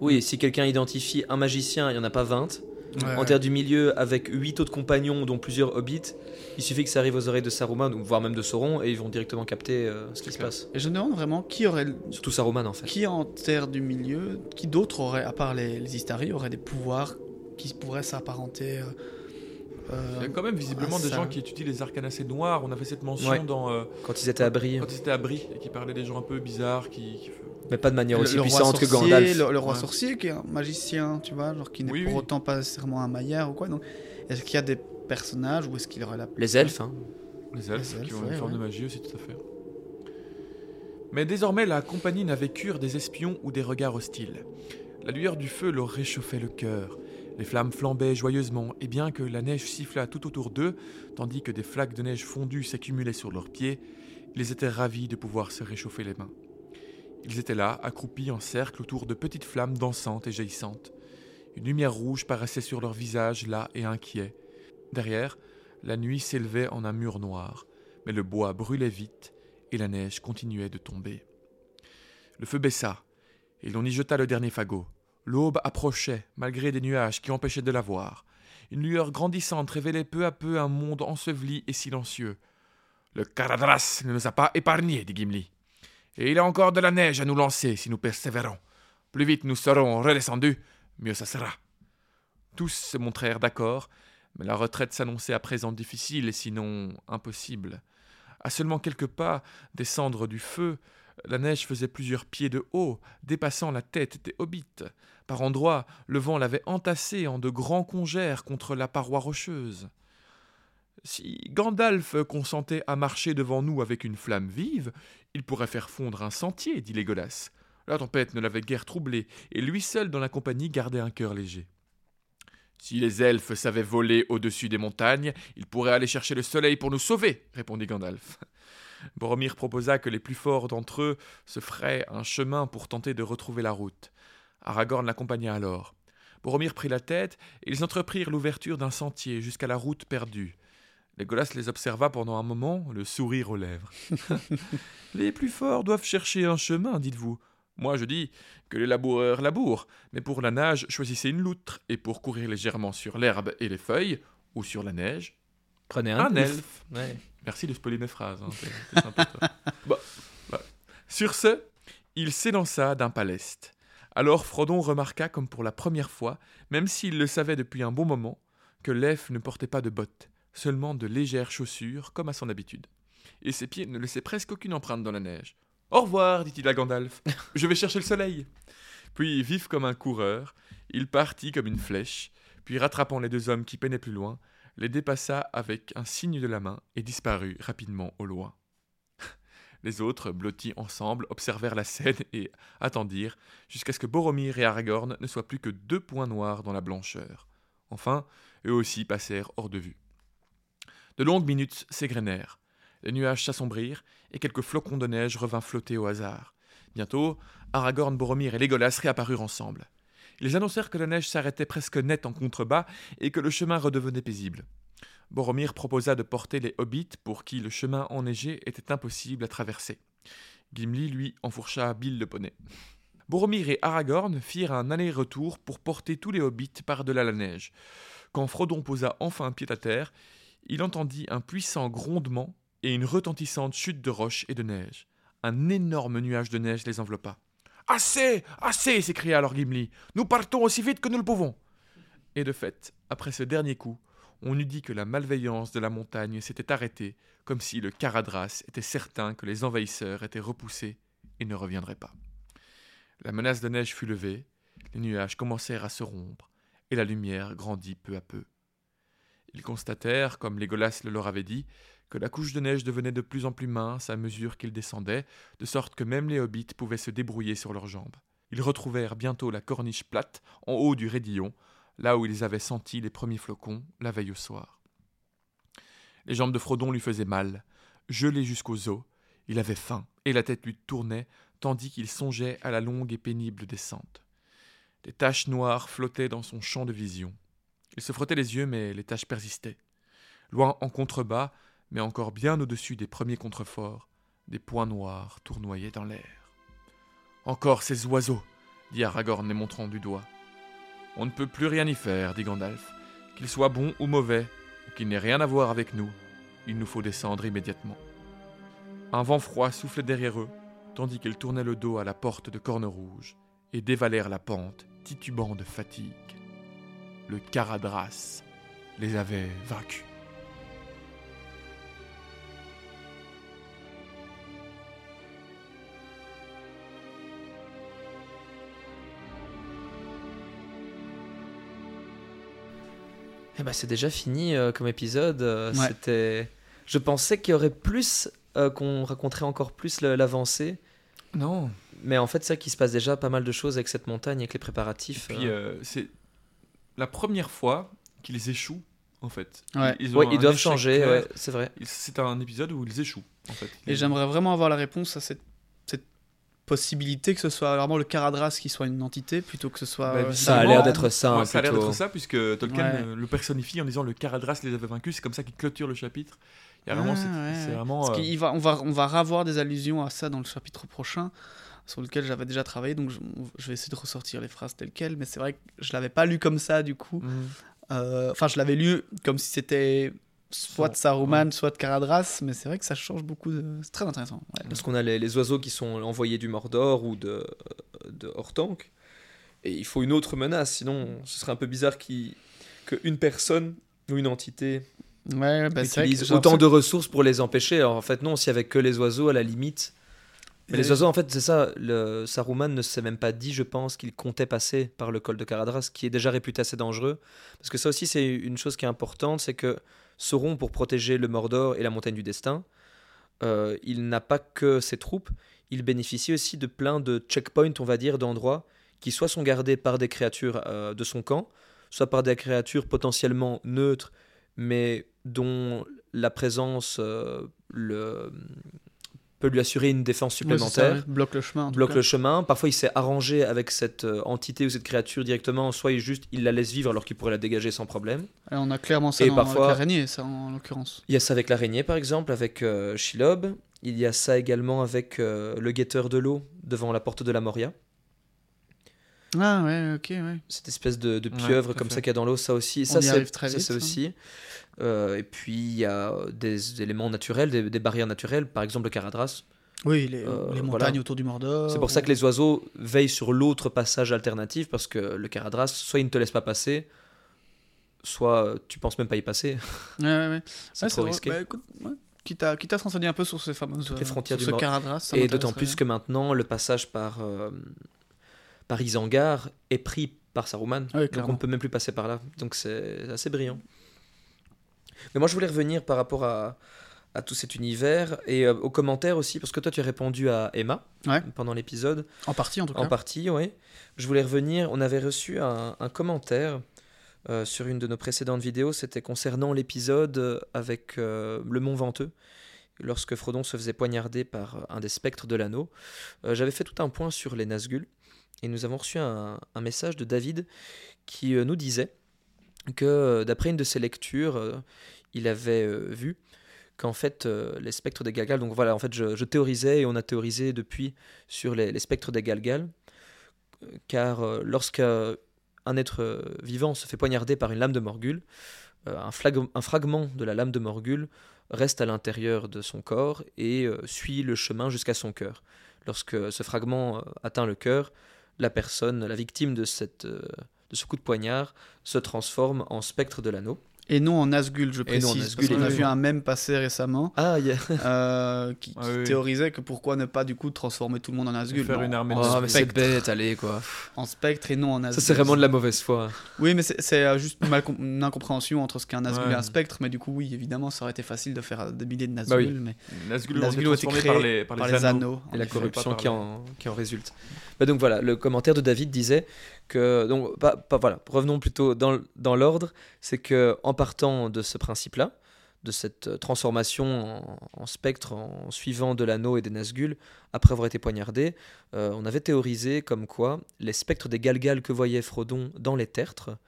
Speaker 3: Oui, si quelqu'un identifie un magicien, il n'y en a pas 20.
Speaker 1: Ouais,
Speaker 3: En terre du milieu, avec 8 autres compagnons, dont plusieurs hobbits, il suffit que ça arrive aux oreilles de Saruman, ou voire même de Sauron, et ils vont directement capter euh, ce qui se passe.
Speaker 1: Et je me demande vraiment qui aurait,
Speaker 3: Surtout Saruman, en fait.
Speaker 1: qui en terre du milieu, qui d'autre aurait, à part les, les Istari, aurait des pouvoirs qui pourraient s'apparenter. euh,
Speaker 2: Il y a quand même visiblement
Speaker 1: ah,
Speaker 2: des gens qui étudient les arcanes assez noirs. On a fait cette mention
Speaker 3: Ouais.
Speaker 2: dans. euh,
Speaker 3: Quand ils étaient à Brie,
Speaker 2: quand ils étaient à Brie et qui parlaient des gens un peu bizarres qui. qui-
Speaker 3: mais pas de manière aussi
Speaker 1: le roi
Speaker 3: puissante que
Speaker 1: sorcier,
Speaker 3: Gandalf.
Speaker 1: Le, le roi
Speaker 2: Ouais.
Speaker 1: sorcier qui est un magicien, tu vois, genre qui n'est
Speaker 2: Oui,
Speaker 1: pour
Speaker 2: oui.
Speaker 1: autant pas nécessairement un maillard ou quoi. Donc, est-ce qu'il y a des personnages ou est-ce qu'il aurait la
Speaker 3: Les elfes, hein.
Speaker 2: Les elfes,
Speaker 1: Les elfes,
Speaker 2: qui ont
Speaker 1: ouais,
Speaker 2: une forme
Speaker 1: ouais.
Speaker 2: de magie aussi, tout à fait. Mais désormais, la compagnie n'avait cure des espions ou des regards hostiles. La lueur du feu leur réchauffait le cœur. Les flammes flambaient joyeusement, et bien que la neige sifflât tout autour d'eux, tandis que des flaques de neige fondue s'accumulaient sur leurs pieds, ils étaient ravis de pouvoir se réchauffer les mains. Ils étaient là, accroupis en cercle autour de petites flammes dansantes et jaillissantes. Une lumière rouge paraissait sur leurs visages là et inquiets. Derrière, la nuit s'élevait en un mur noir, mais le bois brûlait vite et la neige continuait de tomber. Le feu baissa, et l'on y jeta le dernier fagot. L'aube approchait, malgré des nuages qui empêchaient de la voir. Une lueur grandissante révélait peu à peu un monde enseveli et silencieux. Le Caradras ne nous a pas épargnés, dit Gimli. Et il a encore de la neige à nous lancer si nous persévérons. Plus vite nous serons redescendus, mieux ça sera. Tous se montrèrent d'accord, mais la retraite s'annonçait à présent difficile sinon impossible. À seulement quelques pas des cendres du feu, la neige faisait plusieurs pieds de haut, dépassant la tête des hobbits. Par endroits, le vent l'avait entassé en de grands congères contre la paroi rocheuse. Si Gandalf consentait à marcher devant nous avec une flamme vive, il pourrait faire fondre un sentier, dit Légolas. La tempête ne l'avait guère troublé, et lui seul dans la compagnie gardait un cœur léger. Si les elfes savaient voler au-dessus des montagnes, ils pourraient aller chercher le soleil pour nous sauver, répondit Gandalf. Boromir proposa que les plus forts d'entre eux se feraient un chemin pour tenter de retrouver la route. Aragorn l'accompagna alors. Boromir prit la tête, et ils entreprirent l'ouverture d'un sentier jusqu'à la route perdue. Legolas les observa pendant un moment, le sourire aux lèvres. les plus forts doivent chercher un chemin, dites-vous. Moi, je dis que les laboureurs labourent, mais pour la nage, choisissez une loutre, et pour courir légèrement sur l'herbe et les feuilles, ou sur la neige,
Speaker 3: Prenez un,
Speaker 2: un
Speaker 3: elfe. Ouais.
Speaker 2: Merci de spoiler mes phrases. hein, sympa. Bon. Sur ce, il s'élança d'un paleste. Alors Frodon remarqua, comme pour la première fois, même s'il le savait depuis un bon moment, que l'elfe ne portait pas de bottes, seulement de légères chaussures, comme à son habitude. Et ses pieds ne laissaient presque aucune empreinte dans la neige. Au revoir, dit-il à Gandalf. Je vais chercher le soleil. Puis, vif comme un coureur, il partit comme une flèche, puis rattrapant les deux hommes qui peinaient plus loin, les dépassa avec un signe de la main et disparut rapidement au loin. Les autres, blottis ensemble, observèrent la scène et attendirent jusqu'à ce que Boromir et Aragorn ne soient plus que deux points noirs dans la blancheur. Enfin, eux aussi passèrent hors de vue. De longues minutes s'égrenèrent. Les nuages s'assombrirent et quelques flocons de neige revinrent flotter au hasard. Bientôt, Aragorn, Boromir et Légolas réapparurent ensemble. Ils annoncèrent que la neige s'arrêtait presque nette en contrebas et que le chemin redevenait paisible. Boromir proposa de porter les hobbits pour qui le chemin enneigé était impossible à traverser. Gimli, lui, enfourcha Bill le poney. Boromir et Aragorn firent un aller-retour pour porter tous les hobbits par-delà la neige. Quand Frodon posa enfin pied à terre, il entendit un puissant grondement et une retentissante chute de roches et de neige. Un énorme nuage de neige les enveloppa. Assez Assez s'écria alors Gimli. Nous partons aussi vite que nous le pouvons. Et de fait, après ce dernier coup, on eût dit que la malveillance de la montagne s'était arrêtée, comme si le Caradras était certain que les envahisseurs étaient repoussés et ne reviendraient pas. La menace de neige fut levée, les nuages commencèrent à se rompre, et la lumière grandit peu à peu. Ils constatèrent, comme Légolas le leur avait dit, que la couche de neige devenait de plus en plus mince à mesure qu'ils descendaient, de sorte que même les hobbits pouvaient se débrouiller sur leurs jambes. Ils retrouvèrent bientôt la corniche plate, en haut du raidillon, là où ils avaient senti les premiers flocons la veille au soir. Les jambes de Frodon lui faisaient mal, gelé jusqu'aux os, il avait faim, et la tête lui tournait, tandis qu'il songeait à la longue et pénible descente. Des taches noires flottaient dans son champ de vision. Il se frottait les yeux, mais les taches persistaient. Loin en contrebas, mais encore bien au-dessus des premiers contreforts, des points noirs tournoyaient dans l'air. Encore ces oiseaux, dit Aragorn les montrant du doigt. On ne peut plus rien y faire, dit Gandalf. Qu'ils soient bons ou mauvais, ou qu'ils n'aient rien à voir avec nous, il nous faut descendre immédiatement. Un vent froid soufflait derrière eux, tandis qu'ils tournaient le dos à la porte de Corne Rouge et dévalèrent la pente, titubant de fatigue. Le Caradras les avait vaincus.
Speaker 3: Eh ben, c'est déjà fini euh, comme épisode. euh,
Speaker 1: Ouais.
Speaker 3: C'était. Je pensais qu'il y aurait plus, euh, qu'on raconterait encore plus l'avancée, Non. Mais en fait, c'est qu'il se passe déjà pas mal de choses avec cette montagne, avec les préparatifs.
Speaker 2: Et puis, euh, c'est la première fois qu'ils échouent, en fait.
Speaker 1: Ouais.
Speaker 2: Ils,
Speaker 3: Ouais, doivent changer, ouais, c'est vrai.
Speaker 2: C'est un épisode où ils échouent, en fait.
Speaker 1: Et
Speaker 2: Ils-
Speaker 1: j'aimerais vraiment avoir la réponse à cette, cette possibilité que ce soit vraiment le Caradras qui soit une entité plutôt que ce soit.
Speaker 2: Bah,
Speaker 1: euh,
Speaker 3: Ça a l'air d'être ça,
Speaker 2: Ouais,
Speaker 3: hein,
Speaker 2: ça a l'air d'être ça, puisque Tolkien
Speaker 1: Ouais.
Speaker 2: le personnifie en disant le Caradras les avait vaincus. C'est comme ça qu'il clôture le chapitre. Il y a vraiment,
Speaker 1: Ah,
Speaker 2: c'est vraiment.
Speaker 1: Parce
Speaker 2: euh,
Speaker 1: va, on, va, on va revoir des allusions à ça dans le chapitre prochain, sur lequel j'avais déjà travaillé, donc je, je vais essayer de ressortir les phrases telles quelles, mais c'est vrai que je l'avais pas lu comme ça du coup.
Speaker 2: mhm.
Speaker 1: Euh, Enfin, je l'avais lu comme si c'était soit de Saruman, soit de Caradras, mais c'est vrai que ça change beaucoup. De... C'est très intéressant. ouais.
Speaker 3: Parce qu'on a les, les oiseaux qui sont envoyés du Mordor ou de, de Hortank. Et il faut une autre menace, sinon ce serait un peu bizarre qu'une personne ou une entité
Speaker 1: Ouais, bah,
Speaker 3: utilise autant de ressources pour les empêcher. Alors en fait, non, s'il y avait que les oiseaux, à la limite. Mais les oiseaux, en fait, c'est ça. Le Saruman ne s'est même pas dit, je pense, qu'il comptait passer par le col de Caradras, qui est déjà réputé assez dangereux. Parce que ça aussi, c'est une chose qui est importante, c'est que Sauron, pour protéger le Mordor et la Montagne du Destin, euh, il n'a pas que ses troupes, il bénéficie aussi de plein de checkpoints, on va dire, d'endroits qui soit sont gardés par des créatures euh, de son camp, soit par des créatures potentiellement neutres, mais dont la présence euh, le, peut lui assurer une défense
Speaker 1: Ouais, ça,
Speaker 3: supplémentaire.
Speaker 1: ouais. bloque le chemin. en
Speaker 3: bloque le chemin. Parfois, il s'est arrangé avec cette euh, entité ou cette créature directement. Soit il juste il la laisse vivre alors qu'il pourrait la dégager sans problème.
Speaker 1: Et on a clairement ça
Speaker 3: Et
Speaker 1: dans
Speaker 3: parfois-
Speaker 1: avec l'araignée, ça en l'occurrence.
Speaker 3: Il y a ça avec l'araignée, par exemple, avec euh, Shelob. Il y a ça également avec euh, le guetteur de l'eau devant la porte de la Moria.
Speaker 1: Ah ouais, ok, ouais.
Speaker 3: Cette espèce de, pieuvre comme ça qu'il y a dans l'eau, ça aussi.
Speaker 1: On
Speaker 3: ça,
Speaker 1: y
Speaker 3: c'est
Speaker 1: arrive très
Speaker 3: ça,
Speaker 1: vite, ça.
Speaker 3: aussi. Euh, et puis, il y a des éléments naturels, des, des barrières naturelles, par exemple le Caradras.
Speaker 1: Oui, les,
Speaker 3: Euh,
Speaker 1: les
Speaker 3: voilà.
Speaker 1: montagnes autour du Mordor.
Speaker 3: C'est pour ça que les oiseaux veillent sur l'autre passage alternatif, parce que le Caradras, soit il ne te laisse pas passer, soit euh, tu penses même pas y passer.
Speaker 1: Ouais, ouais, ouais.
Speaker 3: C'est trop risqué.
Speaker 1: Bah, écoute. Quitte à, quitte à se renseigner un peu sur ces fameuses
Speaker 3: les frontières
Speaker 1: sur
Speaker 3: du
Speaker 1: ce Caradras,
Speaker 3: Et d'autant plus que maintenant, le passage par, euh, par Isengard est pris par Saruman.
Speaker 1: Ouais,
Speaker 3: donc on peut même plus passer par là. Donc c'est assez brillant. Mais moi, je voulais revenir par rapport à, à tout cet univers et euh, aux commentaires aussi, parce que toi, tu as répondu à Emma
Speaker 1: Ouais.
Speaker 3: pendant l'épisode.
Speaker 1: En partie, en tout cas.
Speaker 3: En partie, oui. Je voulais revenir. On avait reçu un, un commentaire euh, sur une de nos précédentes vidéos. C'était concernant l'épisode euh, avec euh, le Mont Venteux, lorsque Frodon se faisait poignarder par un des spectres de l'anneau. Euh, J'avais fait tout un point sur les Nazgûl. Et nous avons reçu un, un message de David qui nous disait que, euh, d'après une de ses lectures, euh, il avait euh, vu qu'en fait, les spectres des Galgal, donc voilà, en fait, je, théorisais et on a théorisé depuis sur les, spectres des Galgal, euh, car euh, lorsqu'un être vivant se fait poignarder par une lame de Morgul, un, un fragment de la lame de Morgul reste à l'intérieur de son corps et suit le chemin jusqu'à son cœur. Lorsque ce fragment atteint le cœur, la personne, la victime de, cette, de ce coup de poignard, se transforme en spectre de l'anneau.
Speaker 1: Et non en Nazgûl, je
Speaker 3: Et non en
Speaker 1: précise.
Speaker 3: Nazgûl,
Speaker 1: parce qu'on a vu un même passer récemment
Speaker 3: Ah,
Speaker 1: euh, qui, qui
Speaker 2: Ah oui.
Speaker 1: théorisait que pourquoi ne pas du coup transformer tout le monde en Nazgûl.
Speaker 2: Faire
Speaker 1: non,
Speaker 2: une armée
Speaker 3: Oh, mais c'est bête, allez, quoi.
Speaker 1: en spectre et non en
Speaker 3: Ça,
Speaker 1: Nazgûl.
Speaker 3: c'est vraiment de la mauvaise foi.
Speaker 1: Oui, mais c'est euh, juste une, mal une incompréhension entre ce qu'est un Nazgûl
Speaker 2: Ouais.
Speaker 1: et un spectre. Mais du coup, oui, évidemment, ça aurait été facile de faire euh, des milliers de Nazgûl.
Speaker 3: Bah oui.
Speaker 1: mais
Speaker 2: Nazgûl
Speaker 1: Nazgûl
Speaker 2: ont été
Speaker 1: créés
Speaker 2: par les, par
Speaker 1: par
Speaker 2: les
Speaker 1: les
Speaker 2: anneaux.
Speaker 1: anneaux.
Speaker 3: et la corruption qui en, qui en résulte. Bah donc voilà, le commentaire de David disait pas, voilà, revenons plutôt dans, l'ordre, c'est que en partant de ce principe-là, de cette euh, transformation en, en spectre en suivant de l'anneau et des Nazgûl après avoir été poignardé, euh, on avait théorisé comme quoi les spectres des Galgal que voyait Frodon dans les tertres,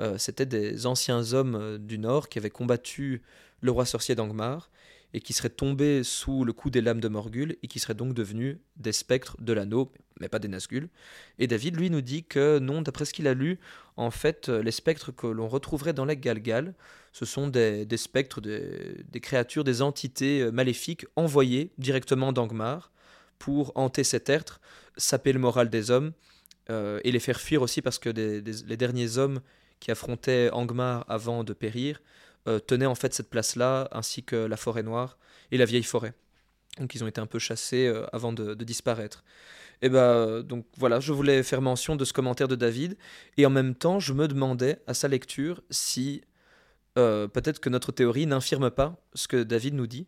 Speaker 3: euh, c'était des anciens hommes euh, du Nord qui avaient combattu le roi sorcier d'Angmar et qui seraient tombés sous le coup des lames de Morgul et qui seraient donc devenus des spectres de l'anneau, mais pas des Nazgûl. Et David, lui, nous dit que non, d'après ce qu'il a lu, en fait, les spectres que l'on retrouverait dans les Galgal, ce sont des, spectres, des, créatures, des entités euh, maléfiques envoyées directement d'Angmar pour hanter cet tertre, saper le moral des hommes euh, et les faire fuir aussi parce que des- les derniers hommes qui affrontaient Angmar avant de périr euh, tenaient en fait cette place-là, ainsi que la forêt noire et la vieille forêt. Donc ils ont été un peu chassés euh, avant de, disparaître. Et ben donc voilà, je voulais faire mention de ce commentaire de David, et en même temps, je me demandais à sa lecture si euh, peut-être que notre théorie n'infirme pas ce que David nous dit,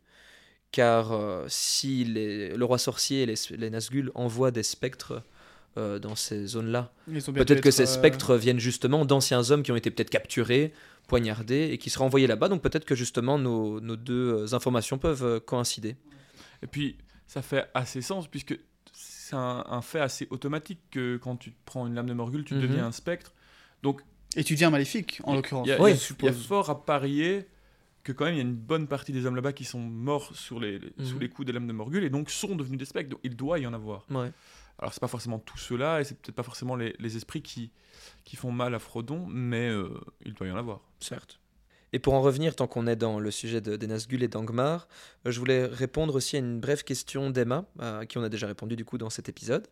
Speaker 3: car euh, si le roi sorcier et les, les Nazgûl envoient des spectres euh, dans ces zones-là, peut-être que ces
Speaker 1: euh,
Speaker 3: spectres viennent justement d'anciens hommes qui ont été peut-être capturés, poignardés et qui seraient envoyés là-bas. Donc peut-être que justement nos, nos deux euh, informations peuvent euh, coïncider.
Speaker 2: Et puis, ça fait assez sens, puisque c'est un, un fait assez automatique que quand tu te prends une lame de Morgul, tu
Speaker 3: Mhm.
Speaker 2: deviens un spectre. Donc,
Speaker 1: Et tu deviens maléfique, en l'occurrence.
Speaker 2: il y a-
Speaker 3: Oui,
Speaker 2: y a- fort à parier que quand même, il y a une bonne partie des hommes là-bas qui sont morts sur les, les- sous
Speaker 3: Mhm.
Speaker 2: les coups des lames de Morgul et donc sont devenus des spectres. Donc, il doit y en avoir.
Speaker 3: Ouais.
Speaker 2: Alors, c'est pas forcément tous ceux-là et c'est peut-être pas forcément les, esprits qui, font mal à Frodon, mais euh, il doit y en avoir.
Speaker 3: Certes. Et pour en revenir, tant qu'on est dans le sujet de, des et d'Angmar, euh, je voulais répondre aussi à une brève question d'Emma, à qui on a déjà répondu du coup dans cet épisode.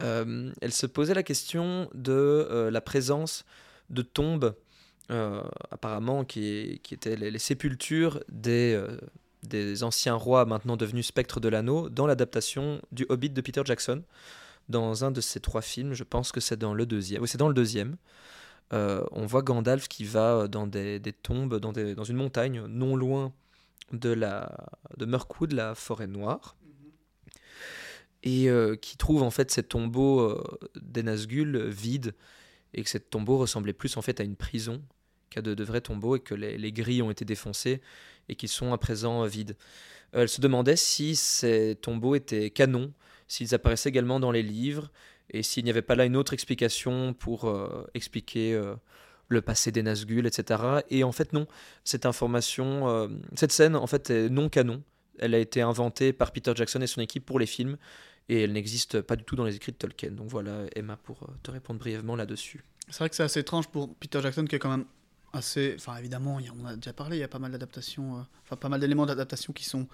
Speaker 3: Euh, elle se posait la question de euh, la présence de tombes, euh, apparemment, qui, étaient les, sépultures des, euh, des anciens rois maintenant devenus spectres de l'anneau, dans l'adaptation du Hobbit de Peter Jackson, dans un de ces trois films, je pense que c'est dans le deuxième. Oui, c'est dans le deuxième. Euh, on voit Gandalf qui va dans des, des tombes, dans, des- dans une montagne non loin de, la, de Mirkwood, la forêt noire, et euh, qui trouve en fait ces tombeaux euh, des Nazgûl vides, et que ces tombeaux ressemblaient plus en fait à une prison qu'à de, de vrais tombeaux, et que les, les grilles ont été défoncées, et qu'ils sont à présent euh, vides. Euh, elle se demandait si ces tombeaux étaient canons, s'ils apparaissaient également dans les livres, et s'il n'y avait pas là une autre explication pour euh, expliquer le passé des Nazgûl, etc. Et en fait, non. Cette information, cette scène, en fait, est non canon. Elle a été inventée par Peter Jackson et son équipe pour les films, et elle n'existe pas du tout dans les écrits de Tolkien. Donc voilà, Emma, pour te répondre brièvement là-dessus.
Speaker 1: C'est vrai que c'est assez étrange pour Peter Jackson qui est quand même assez. Enfin, évidemment, il y a- on a déjà parlé, il y a pas mal d'adaptations, euh, enfin, pas mal d'éléments d'adaptation qui sont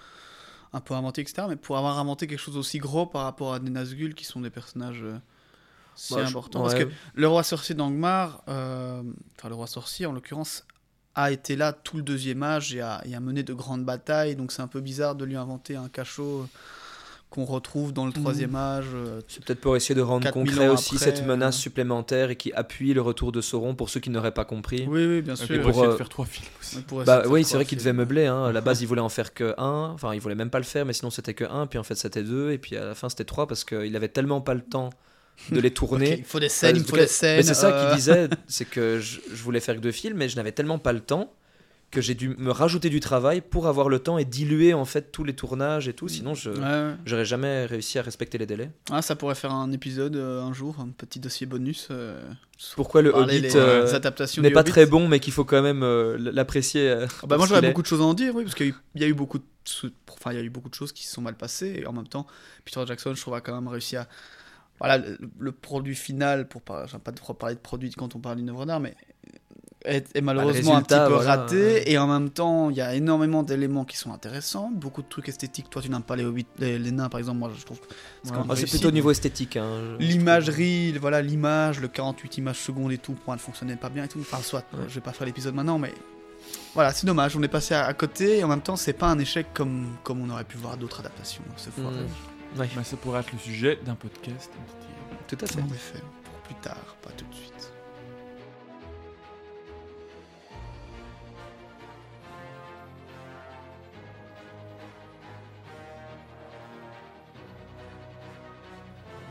Speaker 1: un peu inventés, etc. Mais pour avoir inventé quelque chose aussi gros par rapport à des Nazgûl qui sont des personnages euh, si
Speaker 3: Bah, je-.
Speaker 1: Parce que le roi sorcier d'Angmar, euh, enfin, le roi sorcier en l'occurrence, a été là tout le deuxième âge et a, et a mené de grandes batailles. Donc c'est un peu bizarre de lui inventer un cachot euh, qu'on retrouve dans le troisième âge. euh,
Speaker 3: C'est peut-être pour essayer de rendre
Speaker 1: 4000
Speaker 3: concret aussi
Speaker 1: après,
Speaker 3: cette menace
Speaker 1: euh.
Speaker 3: supplémentaire et qui appuie le retour de Sauron pour ceux qui n'auraient pas compris.
Speaker 1: Oui, oui, bien
Speaker 2: Et
Speaker 1: sûr.
Speaker 2: pour
Speaker 3: pour,
Speaker 2: essayer
Speaker 3: euh,
Speaker 2: de faire trois films aussi.
Speaker 3: Bah oui, c'est vrai qu'il devait meubler. Hein. À la base, il voulait en faire que un. Enfin, il voulait même pas le faire, mais sinon c'était que un. Puis en fait, c'était deux. Et puis à la fin, c'était trois parce qu'il avait tellement pas le temps de les tourner.
Speaker 1: Il faut des scènes, il faut des scènes.
Speaker 3: Mais c'est ça qu'il disait, c'est que je, je voulais faire que deux films, mais je n'avais tellement pas le temps que j'ai dû me rajouter du travail pour avoir le temps et diluer en fait tous les tournages et tout. Sinon, je
Speaker 1: Ouais,
Speaker 3: j'aurais jamais réussi à respecter les délais.
Speaker 1: Ah, ça pourrait faire un épisode euh, un jour, un petit dossier bonus. euh,
Speaker 3: Pourquoi le Hobbit
Speaker 1: les,
Speaker 3: euh,
Speaker 1: adaptations
Speaker 3: n'est pas
Speaker 1: Hobbit.
Speaker 3: très bon, mais qu'il faut quand même l'apprécier.
Speaker 1: Ah bah moi j'aurais beaucoup de choses à en dire, oui, parce qu'il y a eu- beaucoup de, enfin il y a eu beaucoup de choses qui se sont mal passées et en même temps Peter Jackson, je trouve, a quand même réussi à, voilà, le, le produit final pour pas, pas trop parler de produit quand on parle d'une œuvre d'art, mais est, est malheureusement un petit peu
Speaker 3: voilà,
Speaker 1: raté
Speaker 3: ouais.
Speaker 1: et en même temps il y a énormément d'éléments qui sont intéressants, beaucoup de trucs esthétiques. Toi tu n'aimes pas les, hobbits, les, les nains par exemple, moi je trouve. que c'est
Speaker 3: Ah, c'est plutôt au niveau esthétique. hein,
Speaker 1: L'imagerie, voilà, l'image, le 48 images secondes et tout, pour moi, ne fonctionnait pas bien et tout. Enfin, soit,
Speaker 3: Ouais.
Speaker 1: je vais pas faire l'épisode maintenant, mais voilà, c'est dommage, on est passé à, côté et en même temps, c'est pas un échec comme, comme on aurait pu voir d'autres adaptations. C'est foiré.
Speaker 3: Mm. Ouais,
Speaker 2: Mais ça pourrait être le sujet d'un podcast.
Speaker 3: tout à fait.
Speaker 1: En effet, pour plus tard, pas tout de suite.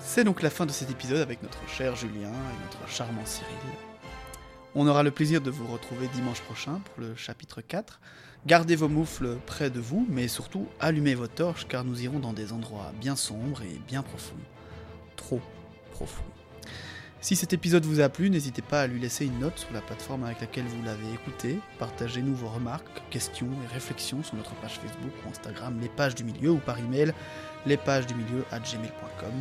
Speaker 1: C'est donc la fin de cet épisode avec notre cher Julien et notre charmant Cyril. On aura le plaisir de vous retrouver dimanche prochain pour le chapitre 4. Gardez vos moufles près de vous, mais surtout allumez vos torches car nous irons dans des endroits bien sombres et bien profonds. Trop profonds. Si cet épisode vous a plu, n'hésitez pas à lui laisser une note sur la plateforme avec laquelle vous l'avez écouté. Partagez-nous vos remarques, questions et réflexions sur notre page Facebook ou Instagram, les pages du milieu, ou par email, les pages du milieu à gmail.com.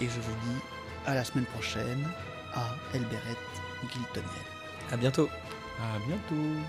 Speaker 1: Et je vous dis à la semaine prochaine à Elberet Guiltoniel.
Speaker 3: À bientôt.
Speaker 2: À bientôt.